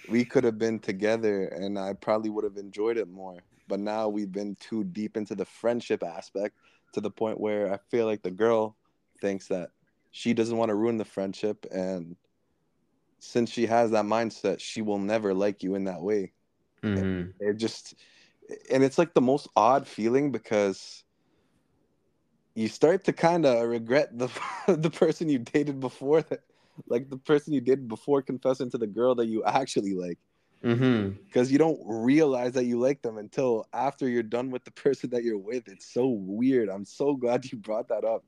we could have been together and I probably would have enjoyed it more. But now we've been too deep into the friendship aspect to the point where I feel like the girl thinks that she doesn't want to ruin the friendship and since she has that mindset she will never like you in that way. Mm-hmm. it, it just and it's like the most odd feeling because you start to kind of regret the (laughs) the person you dated before that like the person you did before confessing to the girl that you actually like. Because mm-hmm. you don't realize that you like them until after you're done with the person that you're with. It's so weird. I'm so glad you brought that up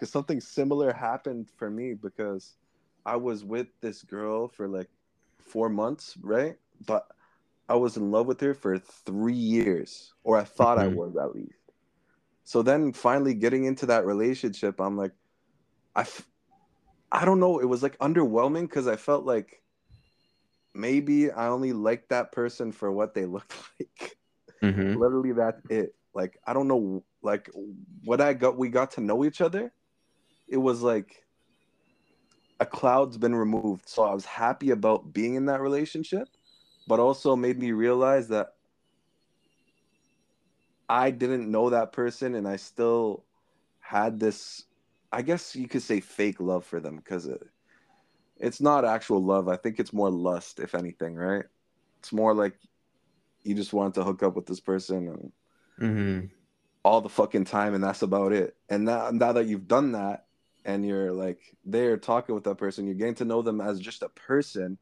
because something similar happened for me because I was with this girl for like four months, right? But I was in love with her for three years, or I thought mm-hmm. I was at least. So then finally getting into that relationship, I'm like, I, f- I don't know. It was like underwhelming because I felt like maybe I only liked that person for what they (laughs) looked like. Mm-hmm. Literally, that's it. Like I don't know, like what I got. We got to know each other, it was like a cloud's been removed. So I was happy about being in that relationship, but also made me realize that I didn't know that person and I still had this I guess you could say fake love for them because it, it's not actual love. I think it's more lust, if anything, right? It's more like you just want to hook up with this person and mm-hmm. all the fucking time, and that's about it. And now, now that you've done that, and you're like there talking with that person, you're getting to know them as just a person,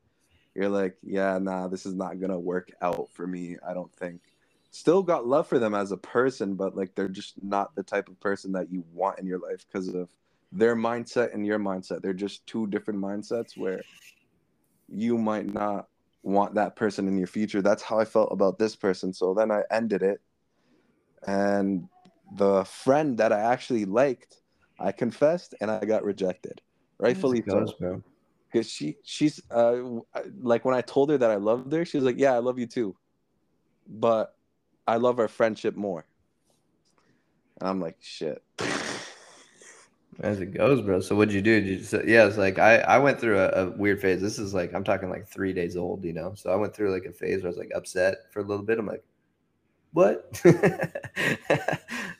you're like, yeah, nah, this is not gonna work out for me. I don't think. Still got love for them as a person, but like they're just not the type of person that you want in your life because of their mindset and your mindset. They're just two different mindsets where you might not want that person in your future. That's how I felt about this person. So then I ended it. And the friend that I actually liked I confessed and I got rejected, rightfully so. Because she she's uh like when I told her that I loved her, she was like, "Yeah, I love you too," but I love our friendship more. And I'm like, "Shit." (laughs) As it goes, bro. So what'd you do? Did you just, yeah, it's like I I went through a, a, weird phase. This is like I'm talking like three days old, you know. So I went through like a phase where I was like upset for a little bit. I'm like, what? (laughs) like,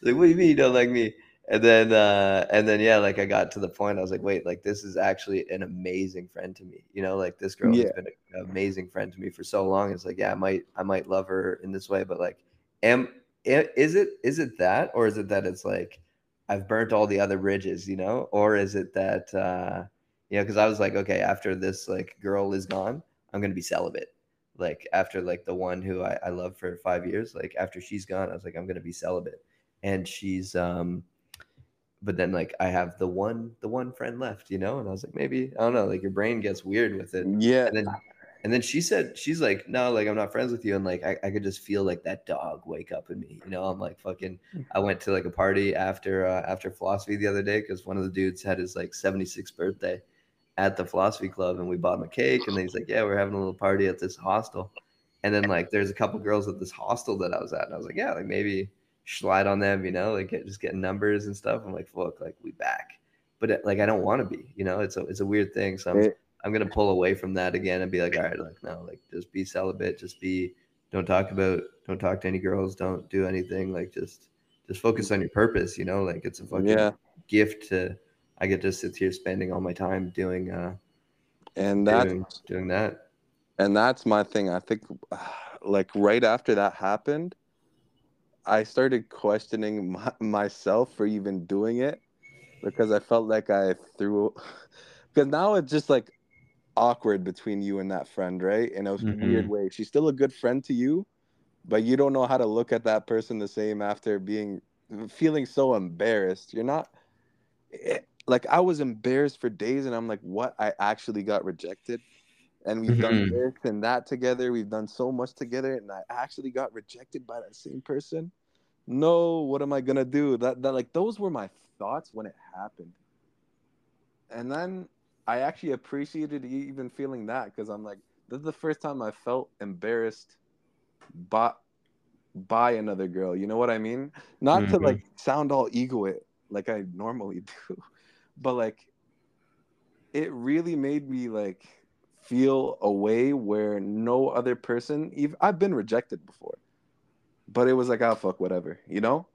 what do you mean you don't like me? And then uh and then yeah like i got to the point i was like wait like this is actually an amazing friend to me. You know like this girl yeah. has been an amazing friend to me for so long it's like yeah i might i might love her in this way but like am is it is it that or is it that it's like i've burnt all the other bridges you know? Or is it that uh you know because i was like okay after this like girl is gone i'm gonna be celibate. Like after like the one who I, I love for five years like after she's gone i was like i'm gonna be celibate. And she's um but then like I have the one the one friend left, you know, and I was like maybe I don't know, like your brain gets weird with it. Yeah. And then And then she said, she's like, no, like I'm not friends with you. And like I, I could just feel like that dog wake up in me. You know, I'm like fucking I went to like a party after uh, after philosophy the other day because one of the dudes had his like 76th birthday at the philosophy club and we bought him a cake and he's like, Yeah, we're having a little party at this hostel. And then like there's a couple girls at this hostel that I was at, and I was like, Yeah, like maybe slide on them, you know, like get, just getting numbers and stuff. I'm like, look, like we back. But it, like I don't want to be, you know, it's a it's a weird thing. So I'm, I'm gonna pull away from that again and be like, all right, like no, like just be celibate, just be don't talk about don't talk to any girls, don't do anything, like just just focus on your purpose, you know, like it's a fucking Yeah. gift to I get to sit here spending all my time doing uh And that's doing, doing that. and that's my thing. I think (sighs) like right after that happened, I started questioning my, myself for even doing it because I felt like I threw because (laughs) now it's just like awkward between you and that friend, right? In a weird Mhm. way. She's still a good friend to you, but you don't know how to look at that person the same after being feeling so embarrassed. You're not it, like I was embarrassed for days and I'm like, what? I actually got rejected. And we've done Mhm. this and that together. We've done so much together, and I actually got rejected by that same person. No, what am I gonna do? That that like those were my thoughts when it happened. And then I actually appreciated even feeling that because I'm like, this is the first time I felt embarrassed by by another girl. You know what I mean? Not to Mhm. like sound all egoist like I normally (laughs) do, but like it really made me like feel a way where no other person even I've been rejected before. But it was like, oh fuck, whatever, you know?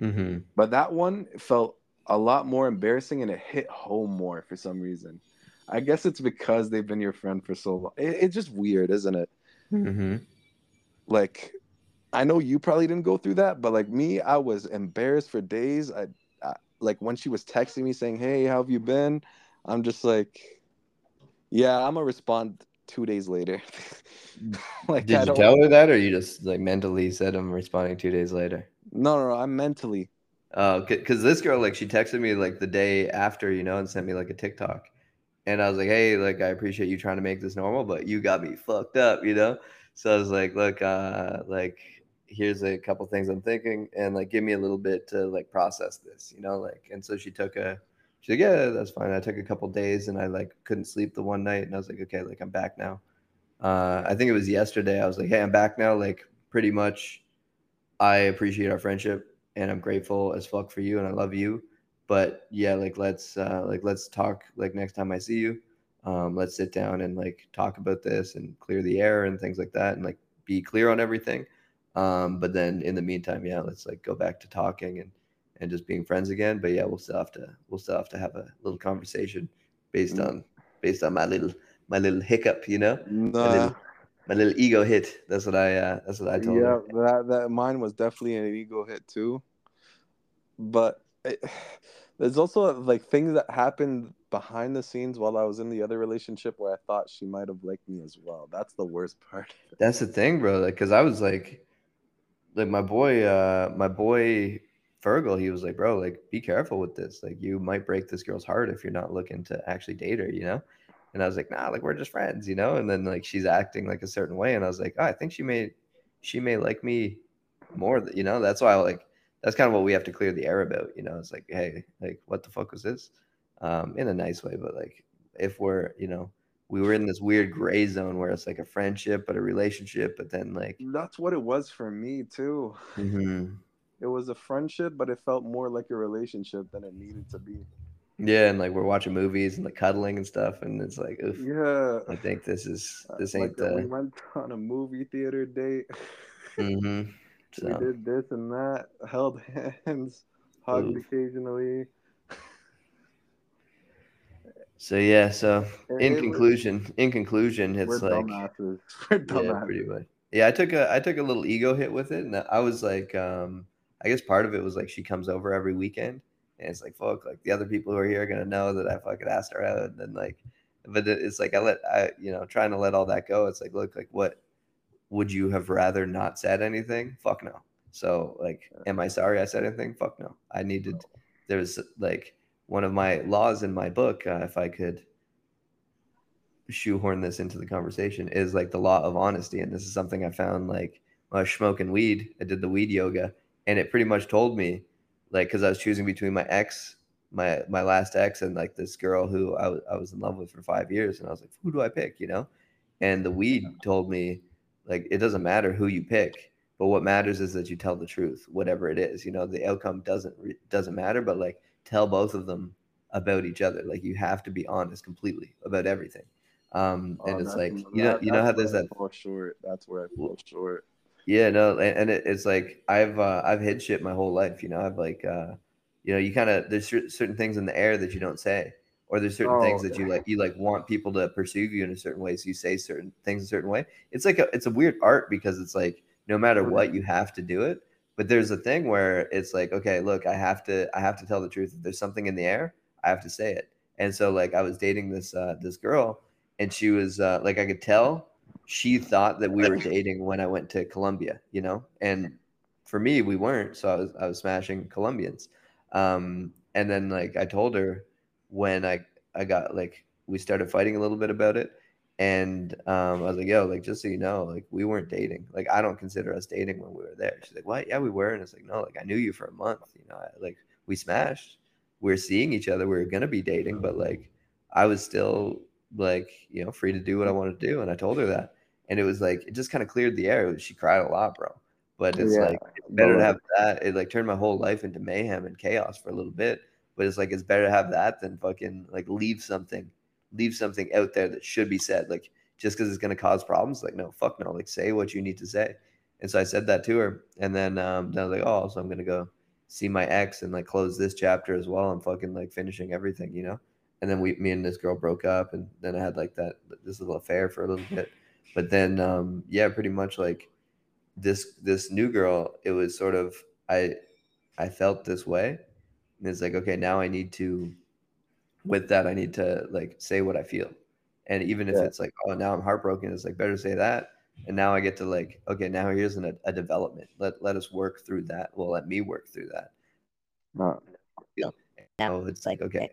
Mm-hmm. But that one felt a lot more embarrassing and it hit home more for some reason. I guess it's because they've been your friend for so long. It, it's just weird, isn't it? Mm-hmm. Like, I know you probably didn't go through that, but like me, I was embarrassed for days. I, I like when she was texting me saying, "Hey, how have you been?" I'm just like, "Yeah, I'm gonna respond two days later." (laughs) like, Did I you don't- tell her that, or you just like mentally said I'm responding two days later? No, no, no. I'm mentally. Oh, because this girl, like, she texted me like the day after, you know, and sent me like a TikTok, and I was like, "Hey, like, I appreciate you trying to make this normal, but you got me fucked up," you know. So I was like, "Look, uh, like, here's a couple things I'm thinking, and like, give me a little bit to like process this, you know, like." And so she took a, she's like, "Yeah, that's fine." I took a couple days, and I like couldn't sleep the one night, and I was like, "Okay, like, I'm back now." Uh, I think it was yesterday. I was like, "Hey, I'm back now." Like, pretty much, I appreciate our friendship and I'm grateful as fuck for you and I love you. But yeah, like let's uh like let's talk like next time I see you. Um let's sit down and like talk about this and clear the air and things like that and like be clear on everything. Um but then in the meantime, yeah, let's like go back to talking and and just being friends again. But yeah, we'll still have to we'll still have to have a little conversation based Mm. on based on my little my little hiccup, you know? My little my little ego hit. That's what I uh that's what I told yeah, her. that that mine was definitely an ego hit too. But it, (sighs) there's also like things that happened behind the scenes while I was in the other relationship where I thought she might have liked me as well. That's the worst (laughs) part. That's the thing, bro. Like, cause I was like, like my boy, uh, my boy Fergal, he was like, bro, like, be careful with this. Like, you might break this girl's heart if you're not looking to actually date her, you know? And I was like, nah, like, we're just friends, you know? And then like she's acting like a certain way, and I was like, oh, I think she may, she may like me more, you know? That's why I like, that's kind of what we have to clear the air about, you know? It's like, hey, like, what the fuck was this? Um, in a nice way, but like, if we're, you know, we were in this weird gray zone where it's like a friendship but a relationship but then like That's what it was for me too. mhm. It was a friendship, but it felt more like a relationship than it needed to be. yeah and like we're watching movies and like cuddling and stuff and it's like oof, Yeah. i think this is Uh, this like ain't we the went (laughs) on a movie theater date. mm-hmm. (laughs) we did this and that, held hands, hugged Oof. occasionally. so yeah so in it conclusion in conclusion it's like dumbasses. (laughs) We're yeah pretty much yeah i took a i took a little ego hit with it and i was like um i guess part of it was like she comes over every weekend and it's like fuck like the other people who are here are gonna know that i fucking asked her out and then like but it's like i let i you know trying to let all that go it's like look like what would you have rather not said anything? Fuck no. So like am i sorry i said anything? Fuck no. I needed there was like one of my laws in my book uh, if i could shoehorn this into the conversation is like the law of honesty, and this is something I found like when I was smoking weed. I did the weed yoga, and it pretty much told me like because I was choosing between my ex, my my last ex, and like this girl who I was I was in love with for five years, and I was like, who do I pick? You know, and the weed told me like it doesn't matter who you pick, but what matters is that you tell the truth, whatever it is. You know, the outcome doesn't doesn't matter, but like tell both of them about each other. Like you have to be honest completely about everything. Um, and oh, it's like you know, you know how there's that fall short. That's where I fall short. Yeah, no, and, and it, it's like I've uh, I've hid shit my whole life. You know, I've like uh, you know, you kind of there's certain things in the air that you don't say, or there's certain oh, things that you like you like want people to perceive you in a certain way, so you say certain things a certain way. It's like a it's a weird art because it's like no matter what, you have to do it. But there's a thing where it's like, okay, look, I have to I have to tell the truth. If there's something in the air, I have to say it. And so like I was dating this uh, this girl, and she was uh, like I could tell she thought that we were dating when I went to Colombia, you know, and for me we weren't. So I was I was smashing Colombians. Um, and then like I told her when I I got like we started fighting a little bit about it, and um, I was like, yo, like just so you know, like we weren't dating. Like I don't consider us dating when we were there. She's like, what? Yeah, we were. And it's like, no, like I knew you for a month. You know, I, like we smashed. We are seeing each other. We are gonna be dating, but like I was still like you know free to do what I wanted to do, and I told her that, and it was like it just kind of cleared the air. She cried a lot, bro. But it's yeah, like it's better to have that. It like turned my whole life into mayhem and chaos for a little bit. But it's like it's better to have that than fucking like leave something, leave something out there that should be said. Like just because it's gonna cause problems, like no, fuck no. Like say what you need to say. And so I said that to her, and then um, then I was like, oh, so I'm gonna go see my ex and like close this chapter as well. I'm fucking like finishing everything, you know and then we me and this girl broke up and then i had like that this little affair for a little bit but then um yeah pretty much like this this new girl it was sort of i i felt this way. And it's like okay now i need to with that i need to like say what i feel. And even if yeah. it's like oh now i'm heartbroken it's like better say that. And now i get to like okay now here's an, a development. Let let us work through that. Well let me work through that. Uh, yeah. Now it's like okay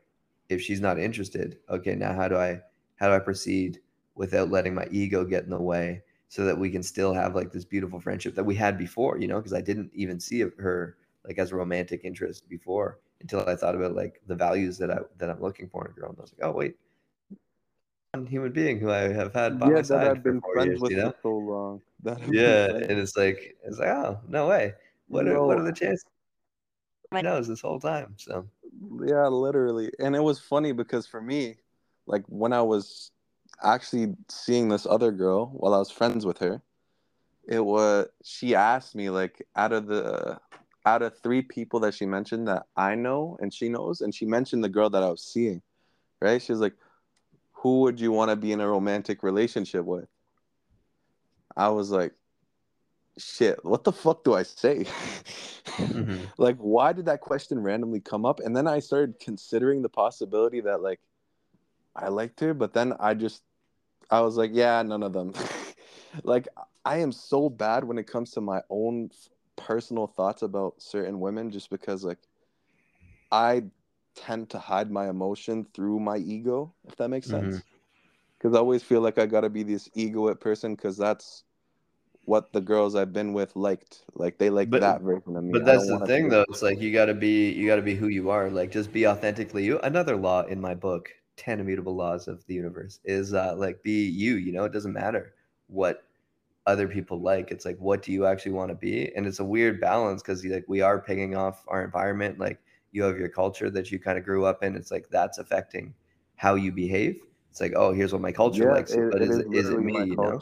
if she's not interested okay now how do i how do i proceed without letting my ego get in the way so that we can still have like this beautiful friendship that we had before you know because i didn't even see her like as a romantic interest before until i thought about like the values that i that i'm looking for in a girl and i was like oh wait one human being who i have had by yeah, my side i've been friends years, with you know? so long yeah and it's like it's like oh no way what no. are, what are the chances my nose this whole time so yeah, literally. And it was funny because for me, like when I was actually seeing this other girl while I was friends with her, it was she asked me like out of the out of three people that she mentioned that I know and she knows, and she mentioned the girl that I was seeing, right? She was like, Who would you want to be in a romantic relationship with? I was like, shit, what the fuck do I say? mm-hmm. (laughs) Like, why did that question randomly come up? And then I started considering the possibility that, like, I liked her, but then I just, I was like, yeah, none of them. (laughs) like, I am so bad when it comes to my own personal thoughts about certain women just because, like, I tend to hide my emotion through my ego, if that makes sense. Because mm-hmm. I always feel like I gotta be this egoic person because that's what the girls I've been with liked. Like they like that version of me. But that's the thing though. It's like you gotta be you gotta be who you are. Like just be authentically you. Another law in my book, 10 immutable laws of the universe, is uh like be you, you know, it doesn't matter what other people like. It's like what do you actually want to be? And it's a weird balance because like we are picking off our environment. Like you have your culture that you kind of grew up in. It's like that's affecting how you behave. It's like, oh, here's what my culture yeah, likes, it, but it is, is, is it me? You know?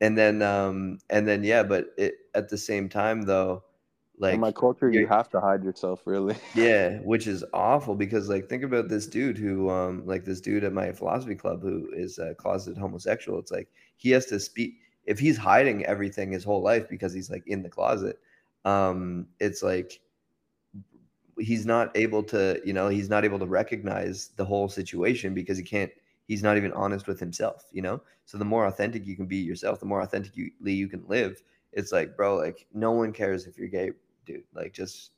and then um and then yeah but it at the same time though like in my culture you have to hide yourself really (laughs) yeah which is awful because like think about this dude who um like this dude at my philosophy club who is a closeted homosexual it's like he has to speak if he's hiding everything his whole life because he's like in the closet um it's like he's not able to you know he's not able to recognize the whole situation because he can't he's not even honest with himself, you know? So the more authentic you can be yourself, the more authentically you can live. It's like, bro, like no one cares if you're gay, dude. Like just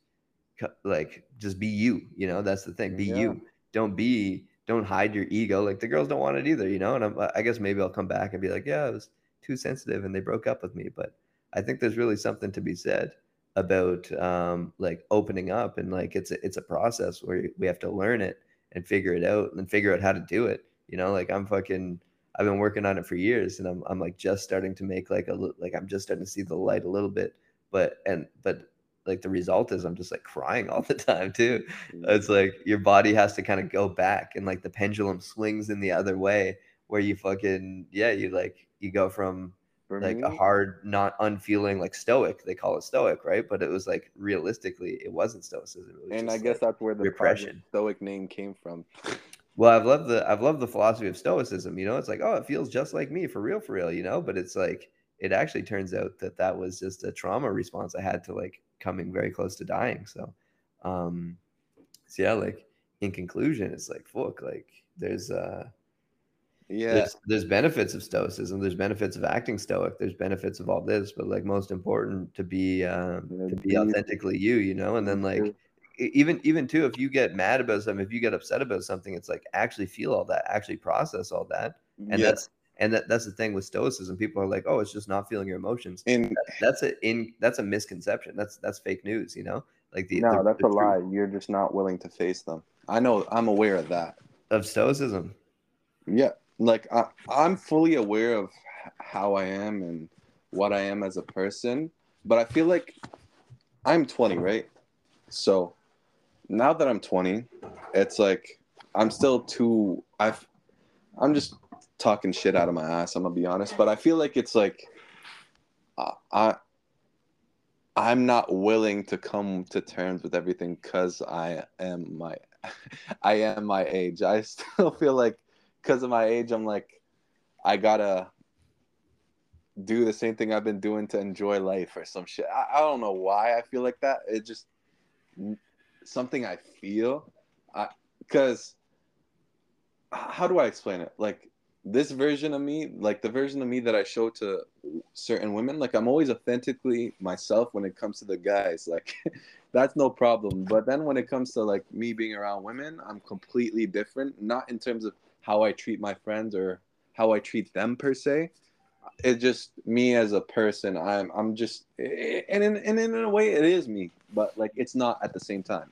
like just be you, you know? That's the thing. Be yeah. you. Don't be don't hide your ego. Like the girls don't want it either, you know. And I'm, I guess maybe I'll come back and be like, yeah, I was too sensitive, and they broke up with me. But I think there's really something to be said about um, like opening up, and like it's a, it's a process where we have to learn it and figure it out and figure out how to do it. You know, like I'm fucking. I've been working on it for years, and I'm I'm like just starting to make like a like I'm just starting to see the light a little bit. But and but like the result is I'm just like crying all the time too. Mm. It's like your body has to kind of go back and like the pendulum swings in the other way where you fucking yeah, you like you go from For like me, a mm-hmm. hard, not unfeeling like stoic. They call it stoic, right? But it was like realistically, it wasn't stoicism. It and I guess like that's where the repression stoic name came from. well, I've loved the I've loved the philosophy of stoicism. You know, it's like oh, it feels just like me for real, for real. You know, but it's like it actually turns out that that was just a trauma response I had to like coming very close to dying. So, um, so yeah, like in conclusion, it's like fuck, like there's uh yeah. there's, there's benefits of stoicism there's benefits of acting stoic there's benefits of all this but like most important to be um to be authentically you you know? And then like even even too if you get mad about something if you get upset about something it's like actually feel all that actually process all that. And that's and that, that's the thing with stoicism people are like oh it's just not feeling your emotions. And that, that's a in that's a misconception. That's that's fake news you know? Like the no the, that's the a lie. You're just not willing to face them. I know i'm aware of that. Of stoicism? Yeah. Like I, i'm fully aware of how i am and what i am as a person but i feel like i'm 20 right? So now that i'm 20 it's like i'm still too i've i'm just talking shit out of my ass. I'm gonna be honest, but I feel like it's like uh, I I'm not willing to come to terms with everything because I am my (laughs) I am my age. I still (laughs) feel like because of my age, I'm like I gotta do the same thing I've been doing to enjoy life or some shit. I, I don't know why I feel like that. It just something I feel. I because how do I explain it? Like this version of me, like the version of me that I show to certain women, like I'm always authentically myself when it comes to the guys. Like (laughs) that's no problem. But then when it comes to like me being around women, I'm completely different. Not in terms of how I treat my friends or how I treat them per se. It's just me as a person. I'm I'm just and in and in a way it is me, but like it's not at the same time.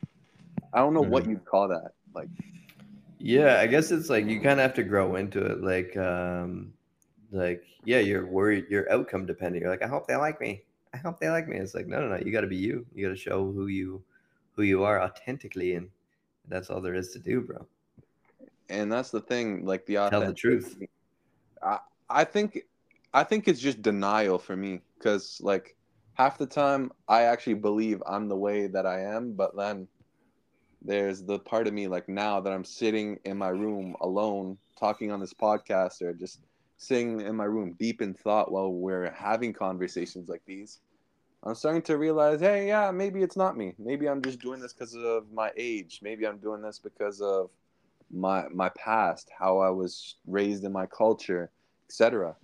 I don't know mm-hmm. what you'd call that. Like yeah, I guess it's like you kind of have to grow into it. Like, um, like yeah, you're worried, you're outcome dependent. You're like, I hope they like me. I hope they like me. It's like, no, no, no. You got to be you. You got to show who you, who you are authentically, and that's all there is to do, bro. And that's the thing. Like the tell the truth. I, I think, I think it's just denial for me because like half the time I actually believe I'm the way that I am, but then there's the part of me like now that I'm sitting in my room alone talking on this podcast or just sitting in my room deep in thought while we're having conversations like these. I'm starting to realize, hey, yeah, maybe it's not me. Maybe I'm just doing this because of my age. Maybe I'm doing this because of my my past, how I was raised in my culture, etc.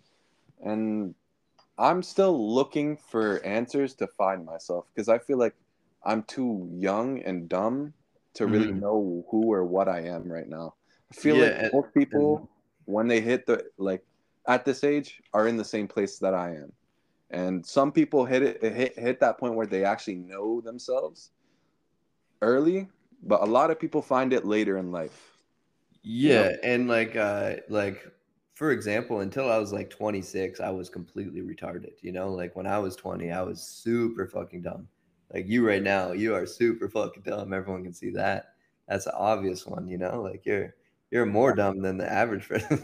And I'm still looking for answers to find myself because I feel like I'm too young and dumb to really mm-hmm. know who or what I am right now. I feel yeah, like most people and, when they hit the like at this age are in the same place that I am. And some people hit it hit hit that point where they actually know themselves early, but a lot of people find it later in life. Yeah, you know? and like uh like for example, until I was like 26, I was completely retarded, you know? Like when I was 20, I was super fucking dumb like you right now, you are super fucking dumb. Everyone can see that. That's an obvious one, you know. Like you're you're more dumb than the average person.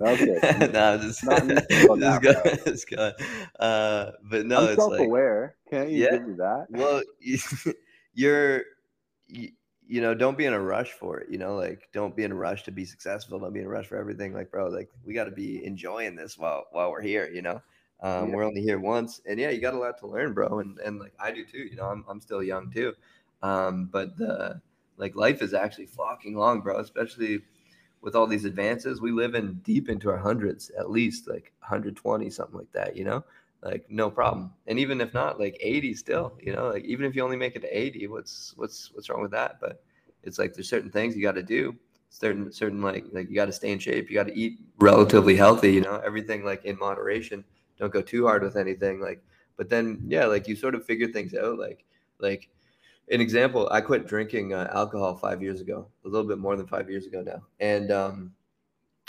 okay. (laughs) no, just, just, just go. Uh, but no, I'm it's self-aware. Like, Can't you yeah, give me that? Well, you, (laughs) you're, you, you know, don't be in a rush for it. You know, like don't be in a rush to be successful. Don't be in a rush for everything. Like, bro, like we got to be enjoying this while while we're here. You know. Um, yeah. We're only here once, and yeah, you got a lot to learn, bro. And and like I do too. You know, I'm I'm still young too, um, but the like life is actually fucking long, bro. Especially with all these advances, we live in deep into our hundreds, at least like 120, something like that. You know, like no problem. And even if not, like 80 still. You know, like even if you only make it to 80, what's what's what's wrong with that? But it's like there's certain things you got to do certain certain like like you got to stay in shape you got to eat relatively healthy you know everything like in moderation don't go too hard with anything like but then yeah like you sort of figure things out like like an example i quit drinking uh, alcohol five years ago a little bit more than five years ago now and um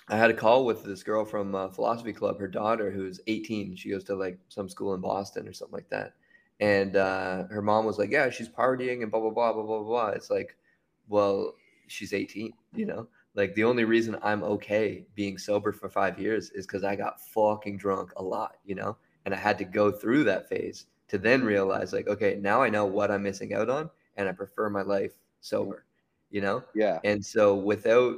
i had a call with this girl from uh, philosophy club her daughter who's 18 she goes to like some school in boston or something like that and uh, her mom was like yeah she's partying and blah blah blah blah blah blah it's like well she's 18 you know like the only reason i'm okay being sober for five years is because i got fucking drunk a lot you know? And i had to go through that phase to then realize like okay now i know what i'm missing out on and i prefer my life sober you know? Yeah. and so without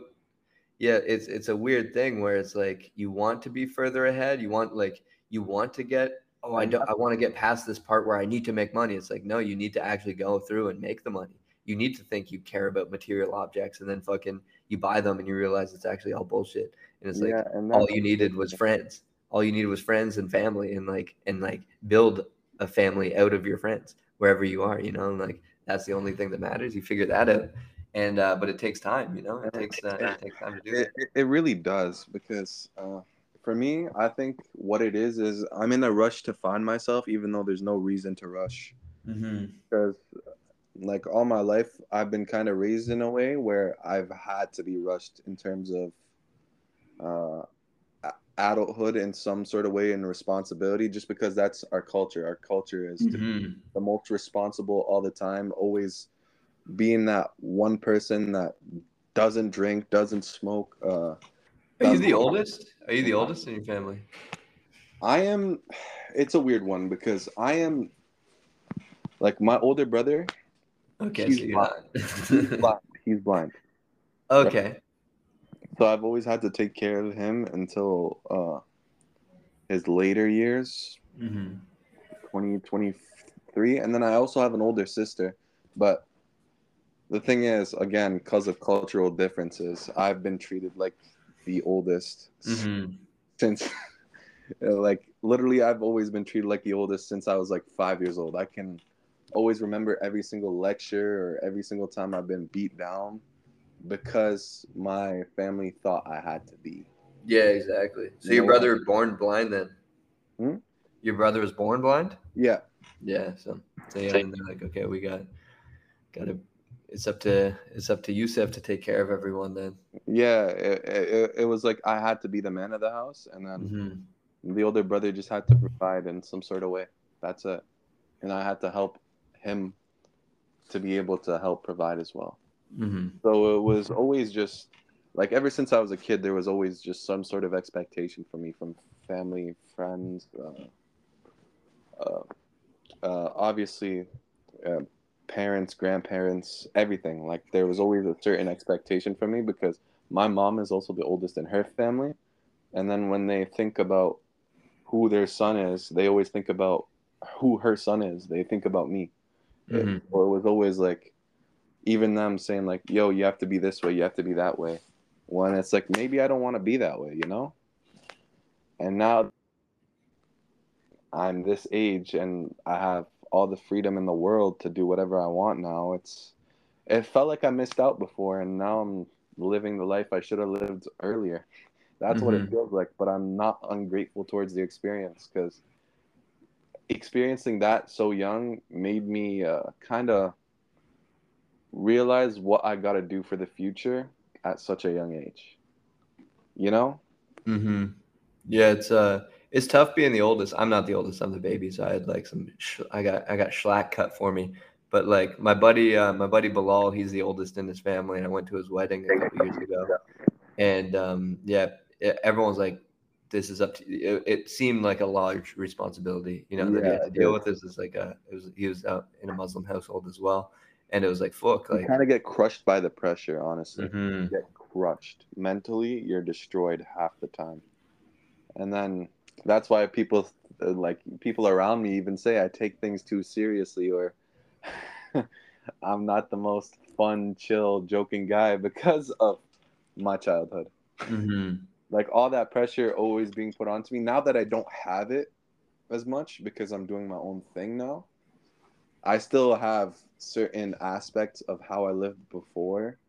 yeah it's it's a weird thing where it's like you want to be further ahead you want like you want to get oh i don't i want to get past this part where i need to make money. It's like no you need to actually go through and make the money. You need to think you care about material objects and then fucking you buy them and you realize it's actually all bullshit. And it's like and all you needed was friends. All you needed was friends and family and like and like build a family out of your friends wherever you are you know and like that's the only thing that matters. You figure that out. And uh but it takes time you know? It takes uh, it takes time to do it, it, it really does because uh, for me i think what it is is i'm in a rush to find myself even though there's no reason to rush. Mm-hmm. because like all my life i've been kind of raised in a way where i've had to be rushed in terms of uh, adulthood in some sort of way and responsibility just because that's our culture our culture is to be Mm-hmm. the most responsible all the time always being that one person that doesn't drink doesn't smoke uh are you the oldest are you the oldest in your family I am. It's a weird one because I am. Like my older brother, okay He's so you're he's (laughs) blind. He's blind, okay so I've always had to take care of him until uh, his later years, mm-hmm. 20, 23. and then I also have an older sister. But the thing is, again, because of cultural differences, I've been treated like the oldest Mm-hmm. since. (laughs) like literally i've always been treated like the oldest since i was like five years old i can always remember every single lecture or every single time i've been beat down because my family thought i had to be yeah exactly so You your brother was born blind then Hmm? your brother was born blind yeah Yeah. So, so yeah, and they're like, okay, we got, got to. It's up to it's up to Yusef to take care of everyone then. yeah it, it, it was like i had to be the man of the house and then Mm-hmm. the older brother just had to provide in some sort of way that's it and i had to help him to be able to help provide as well Mm-hmm. So it was always just like ever since I was a kid, there was always just some sort of expectation for me from family, friends, uh, uh, uh, obviously uh, parents, grandparents, everything. Like there was always a certain expectation for me because my mom is also the oldest in her family, and then when they think about who their son is, they always think about who her son is. They think about me. Mhm. Or it was always like even them saying like, "Yo, you have to be this way, you have to be that way." When it's like maybe I don't want to be that way, you know. And now I'm this age and I have all the freedom in the world to do whatever I want now. It's it felt like I missed out before, and now I'm living the life I should have lived earlier. That's what it Mhm. feels like, but I'm not ungrateful towards the experience because experiencing that so young made me uh, kind of realize what I got to do for the future at such a young age. You know? Mm-hmm. Yeah, it's uh, it's tough being the oldest. I'm not the oldest. I'm the baby, so I had like some. Sh- I got I got schlack cut for me. But like my buddy, uh, my buddy Bilal, he's the oldest in his family, and I went to his wedding a couple years ago. And um, yeah, everyone's like, "This is up to." you." It, it seemed like a large responsibility, you know, that he had to deal it with. This is like a. It was he was out in a Muslim household as well, and it was like, "Fuck!" You Like, kind of get crushed by the pressure, honestly. Mhm. You get crushed. Mentally, you're destroyed half the time. And then that's why people like people around me even say I take things too seriously or (laughs) I'm not the most fun, chill, joking guy because of my childhood. Mhm. Like all that pressure always being put onto me now that i don't have it as much because i'm doing my own thing now i still have certain aspects of how i lived before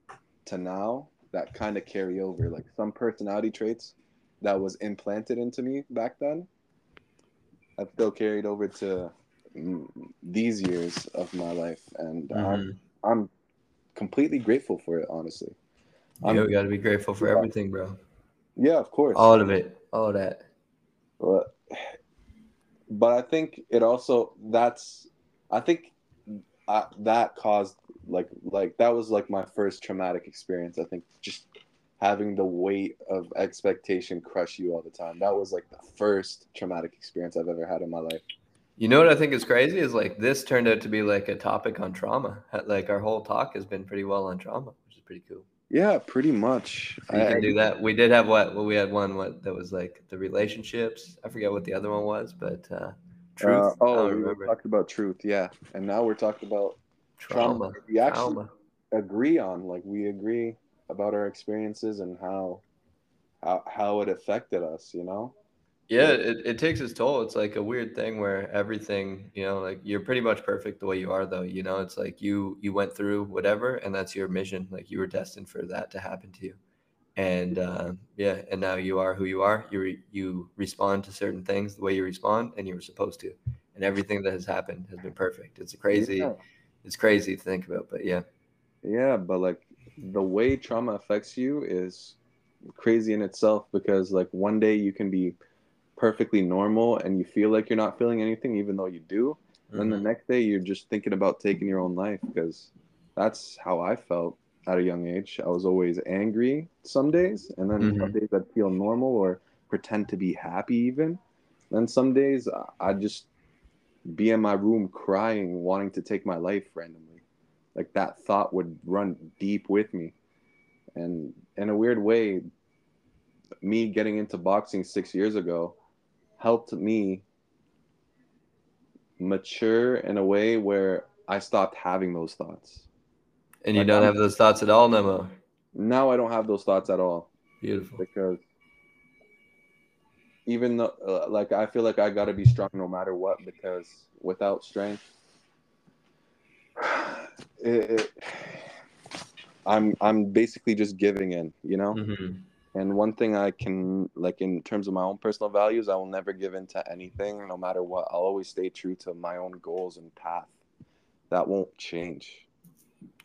to now that kind of carry over. Like some personality traits that was implanted into me back then, I've still carried over to mm, these years of my life, and Mm-hmm. I'm, I'm completely grateful for it. Honestly, Yeah, I'm- got to be grateful for everything, bro. Yeah, of course. All of it, all that. but but I think it also that's I think I, that caused like like that was like my first traumatic experience. I think just having the weight of expectation crush you all the time. That was like the first traumatic experience I've ever had in my life. You know what I think is crazy is like this turned out to be like a topic on trauma. Like our whole talk has been pretty well on trauma, which is pretty cool. Yeah, pretty much. So you I- can do that. We did have what? Well, we had one what that was like the relationships. I forget what the other one was, but uh, truth. Uh, oh, we were talking about truth, yeah, and now we're talking about trauma. trauma. We actually Trauma. agree on, like, we agree about our experiences and how how how it affected us. You know? Yeah, it, it takes its toll. It's like a weird thing where everything, you know, like you're pretty much perfect the way you are though. You know, it's like you you went through whatever and that's your mission. Like you were destined for that to happen to you. And uh, yeah, and now you are who you are. You re- you respond to certain things the way you respond and you were supposed to. And everything that has happened has been perfect. It's a crazy Yeah. it's crazy to think about, but yeah. Yeah, but like the way trauma affects you is crazy in itself because like one day you can be perfectly normal and you feel like you're not feeling anything even though you do. Then the Mhm. next day you're just thinking about taking your own life because that's how I felt at a young age. I was always angry some days and then some Mhm. days I'd feel normal or pretend to be happy even. Then some days I'd just be in my room crying, wanting to take my life randomly. Like that thought would run deep with me. And in a weird way, me getting into boxing six years ago helped me mature in a way where I stopped having those thoughts. And you Like, don't I'm- have those thoughts at all no more. Now I don't have those thoughts at all Beautiful. because even though, uh, like, I feel like I got to be strong no matter what because without strength, (sighs) it, it, I'm I'm basically just giving in, you know. Mhm. And one thing I can like in terms of my own personal values, I will never give in to anything, no matter what. I'll always stay true to my own goals and path. That won't change.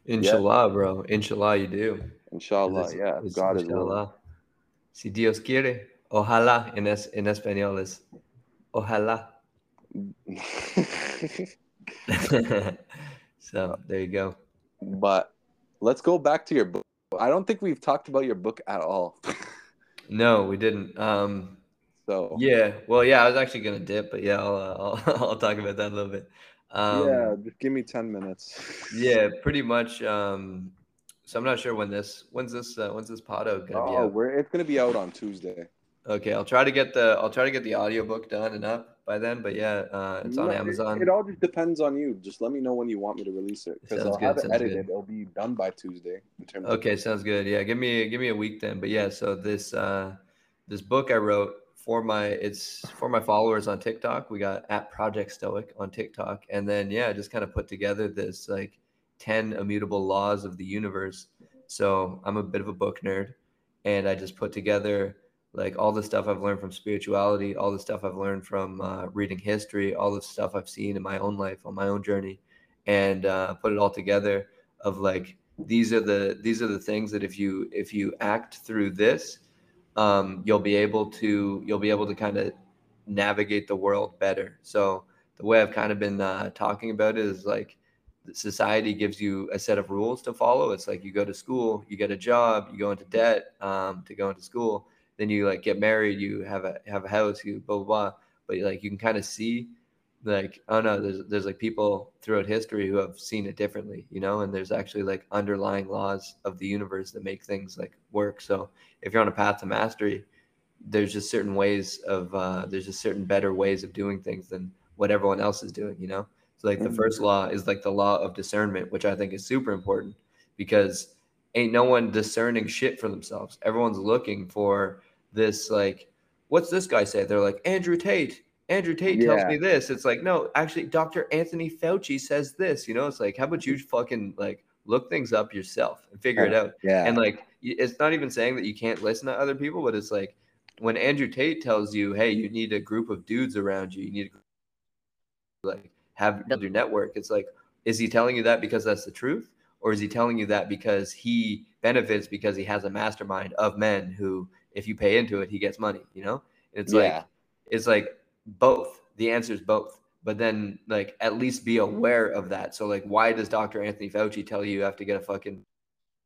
Inshallah, bro. Inshallah, you do. Inshallah, It's- yeah. it's God is inshallah. Si Dios quiere. Ojalá en, es, en español es ojalá. (laughs) (laughs) so there you go. but let's go back to your book. I don't think we've talked about your book at all. (laughs) No, we didn't. Um, So yeah. Well, yeah, I was actually gonna dip, but yeah, I'll uh, (laughs) I'll, I'll talk about that a little bit. Um, yeah, just give me ten minutes. (laughs) Yeah, pretty much. Um, so I'm not sure when this when's this uh, when's this podo gonna be Oh, out. we're it's gonna be out on Tuesday. Okay, I'll try to get the I'll try to get the audiobook done and up by then. But yeah, uh, it's on No, it- Amazon. It, all just depends on you. Just let me know when you want me to release it because I'll good, have it edited. good. It'll be done by Tuesday. In terms Okay, sounds good. Yeah, give me give me a week then. But yeah, so this uh this book I wrote for my it's for my followers on TikTok. We got at Project Stoic on TikTok. And then yeah, I just kind of put together this like 10 immutable laws of the universe. So I'm a bit of a book nerd and I just put together like all the stuff I've learned from spirituality, all the stuff I've learned from uh, reading history, all the stuff I've seen in my own life on my own journey, and uh, put it all together. Of like these are the these are the things that if you if you act through this, um, you'll be able to you'll be able to kind of navigate the world better. So the way I've kind of been uh, talking about it is like society gives you a set of rules to follow. It's like you go to school, you get a job, you go into debt um, to go into school, then you like get married, you have a have a house, you blah blah blah. But like you can kind of see, like oh no, there's there's like people throughout history who have seen it differently, you know, and there's actually like underlying laws of the universe that make things like work. So if you're on a path to mastery, there's just certain ways of uh, there's just certain better ways of doing things than what everyone else is doing, you know. So like the Mhm. first law is like the law of discernment, which I think is super important because ain't no one discerning shit for themselves. Everyone's looking for this like, what's this guy say? They're like Andrew Tate. Andrew Tate tells me this. It's like, no, actually, Dr. Anthony Fauci says this. You know, it's like, how about you fucking like look things up yourself and figure it out? yeah. And like it's not even saying that you can't listen to other people, but it's like when Andrew Tate tells you, "Hey, you need a group of dudes around you. You need to like have your network." It's like, is he telling you that because that's the truth, or is he telling you that because he benefits because he has a mastermind of men who, if you pay into it, he gets money. You know, it's yeah. like it's like both. The answer is both. But then, like, at least be aware of that. So, like, why does Dr. Anthony Fauci tell you you have to get a fucking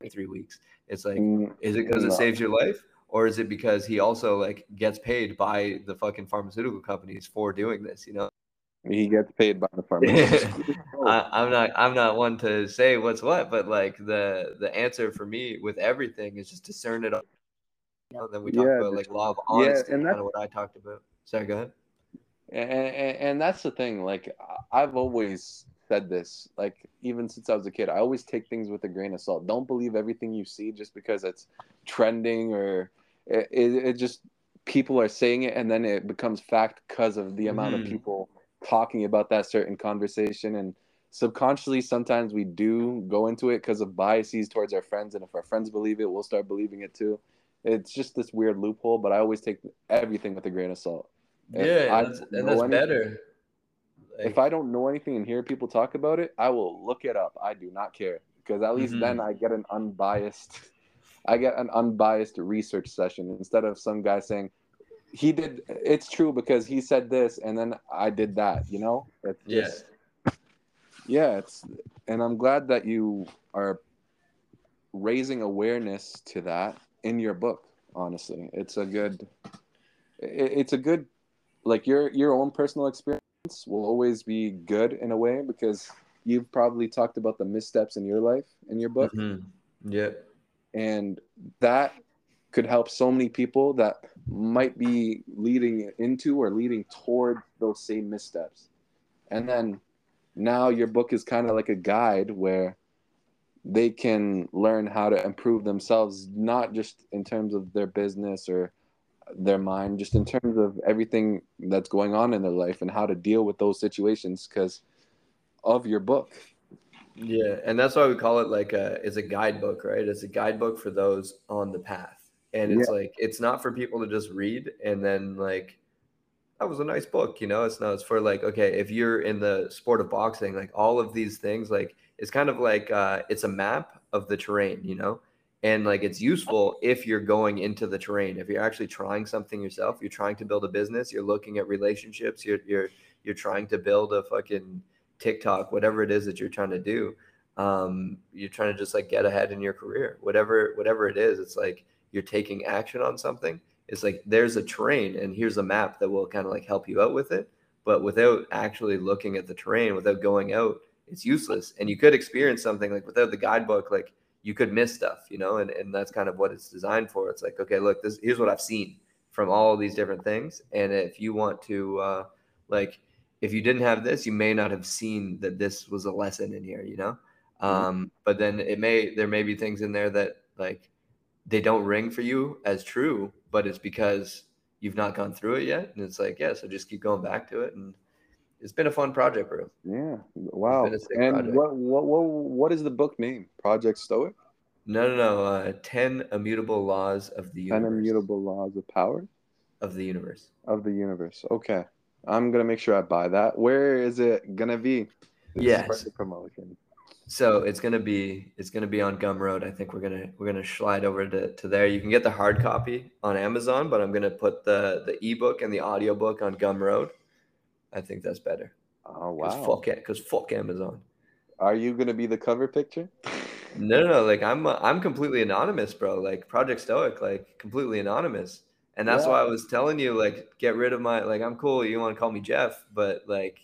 three weeks? It's like, mm, is it because it saves your life? or is it because he also like gets paid by the fucking pharmaceutical companies for doing this you know he gets paid by the pharmaceutical (laughs) I, am not i'm not one to say what's what but like the the answer for me with everything is just discern it you know, then we talk yeah, about like law of honesty yeah, and that's kind of what i talked about sorry go ahead and, and, and that's the thing like i've always said this like even since I was a kid. I always take things with a grain of salt. Don't believe everything you see just because it's trending or it, it, it just people are saying it and then it becomes fact because of the amount mm. of people talking about that certain conversation and subconsciously sometimes we do go into it because of biases towards our friends and if our friends believe it we'll start believing it too it's just this weird loophole but i always take everything with a grain of salt yeah that's, and that's anything, better like, if I don't know anything and hear people talk about it, I will look it up. I do not care because at least mm-hmm. then I get an unbiased, (laughs) I get an unbiased research session instead of some guy saying he did. It's true because he said this and then I did that. You know, it's just, yeah, yeah. It's and I'm glad that you are raising awareness to that in your book. Honestly, it's a good, it's a good, like your your own personal experience will always be good in a way because you've probably talked about the missteps in your life in your book. Mm-hmm. Yeah. And that could help so many people that might be leading into or leading toward those same missteps. And then now your book is kind of like a guide where they can learn how to improve themselves, not just in terms of their business or their mind just in terms of everything that's going on in their life and how to deal with those situations because of your book. Yeah and that's why we call it like a it's a guidebook right? It's a guidebook for those on the path and it's yeah. like it's not for people to just read and then like that was a nice book you know? It's not it's for like okay if you're in the sport of boxing like all of these things like it's kind of like uh it's a map of the terrain you know? And like it's useful if you're going into the terrain. If you're actually trying something yourself you're trying to build a business you're looking at relationships you're you're you're trying to build a fucking tiktok whatever it is that you're trying to do um, you're trying to just like get ahead in your career. Whatever whatever it is it's like you're taking action on something it's like there's a terrain and here's a map that will kind of like help you out with it but without actually looking at the terrain without going out it's useless and you could experience something like without the guidebook like you could miss stuff, you know, and, and that's kind of what it's designed for. It's like, okay, look, this here's what I've seen from all these different things. And if you want to uh like if you didn't have this, you may not have seen that this was a lesson in here, you know? Mm-hmm. Um, but then it may there may be things in there that like they don't ring for you as true, but it's because you've not gone through it yet. And it's like, yeah, so just keep going back to it and it's been a fun project, bro. Yeah. Wow. And project. what what what what is the book name? Project Stoic? No, no, no. Uh, Ten immutable laws of the universe. Ten immutable laws of power. Of the universe. Of the universe. Okay. I'm gonna make sure I buy that. Where is it gonna be? Yes. Promotion. So it's gonna be it's gonna be on Gumroad. I think we're gonna we're gonna slide over to, to there. You can get the hard copy on Amazon, but I'm gonna put the the ebook and the audiobook on Gumroad. I think that's better. Oh wow! Cause fuck it, because fuck Amazon. Are you gonna be the cover picture? no, no, no. Like I'm, uh, I'm completely anonymous, bro. Like Project Stoic, like completely anonymous. And that's yeah. why I was telling you, like, get rid of my, like, I'm cool. You want to call me Jeff, but like,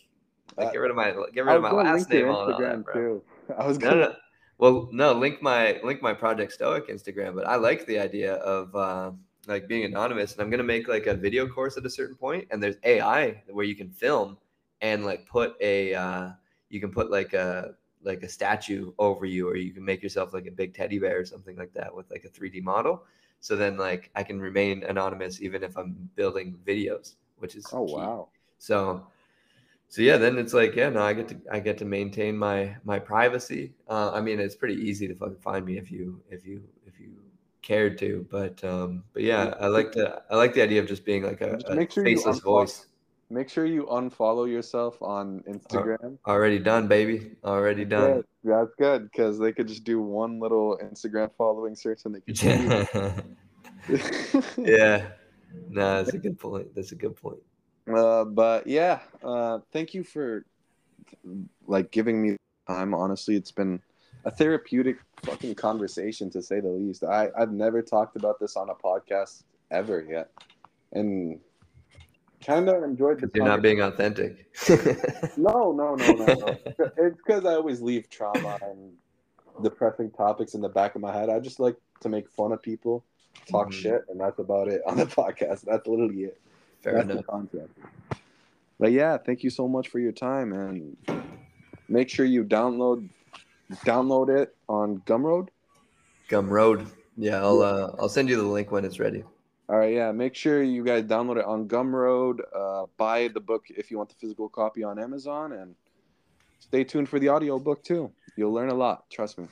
like get rid of my, get rid of my last name on that, bro. Too. (laughs) I was gonna... no, no. Well, no, link my, link my Project Stoic Instagram. But I like the idea of. Uh, like being anonymous and i'm going to make like a video course at a certain point and there's ai where you can film and like put a uh, you can put like a like a statue over you or you can make yourself like a big teddy bear or something like that with like a 3d model so then like i can remain anonymous even if i'm building videos which is oh key. wow so so yeah then it's like yeah no i get to i get to maintain my my privacy uh, i mean it's pretty easy to fucking find me if you if you if you cared to. But um, but yeah, I like to I like the idea of just being like a, a make sure faceless voice. Make sure you unfollow yourself on Instagram. Already done, baby. Already done. Yeah, that's good because they could just do one little Instagram following search and they could. (laughs) yeah. No, that's a good point. That's a good point. Uh, but yeah, uh, thank you for like giving me time. Honestly, it's been a therapeutic fucking conversation to say the least. I I've never talked about this on a podcast ever yet, and kind of enjoyed the. You're not being authentic. (laughs) No, no, no, no, no. it's because I always leave trauma and depressing topics in the back of my head. I just like to make fun of people, talk Mhm. shit, and that's about it on the (laughs) podcast. That's literally it. Fair that's enough. the concept. But yeah, thank you so much for your time, and make sure you download download it on Gumroad. Gumroad. Yeah, I'll uh, I'll send you the link when it's ready. All right, yeah. Make sure you guys download it on Gumroad. Uh, buy the book if you want the physical copy on Amazon, and stay tuned for the audio book too. You'll learn a lot. Trust me.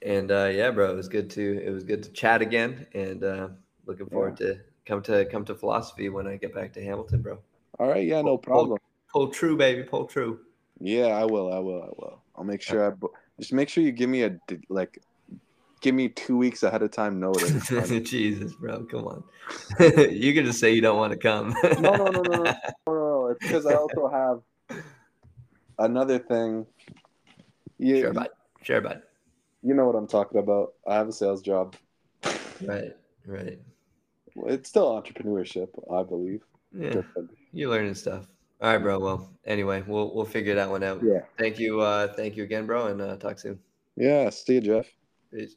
And uh, yeah, bro, it was good to it was good to chat again, and uh, looking forward to come to come to philosophy when I get back to Hamilton, bro. All right, yeah, no problem. Pull true, baby, pull true. Yeah, I will. I will. I will. I'll make sure I just make sure you give me a like, give me two weeks ahead of time notice. (laughs) Jesus, bro, come on. (laughs) you can just say you don't want to come. no, no, no, no, no, (laughs) no, no. It's because I also have another thing. You, Sure, bud. Sure, bud. you know what I'm talking about. I have a sales job. Right, right. Well, It's still entrepreneurship, I believe. Yeah, you're learning stuff. All right, bro. Well, anyway, we'll we'll figure that one out. Yeah. Thank you. Uh, thank you again, bro, and uh, talk soon. Yeah. See you, Jeff. Peace.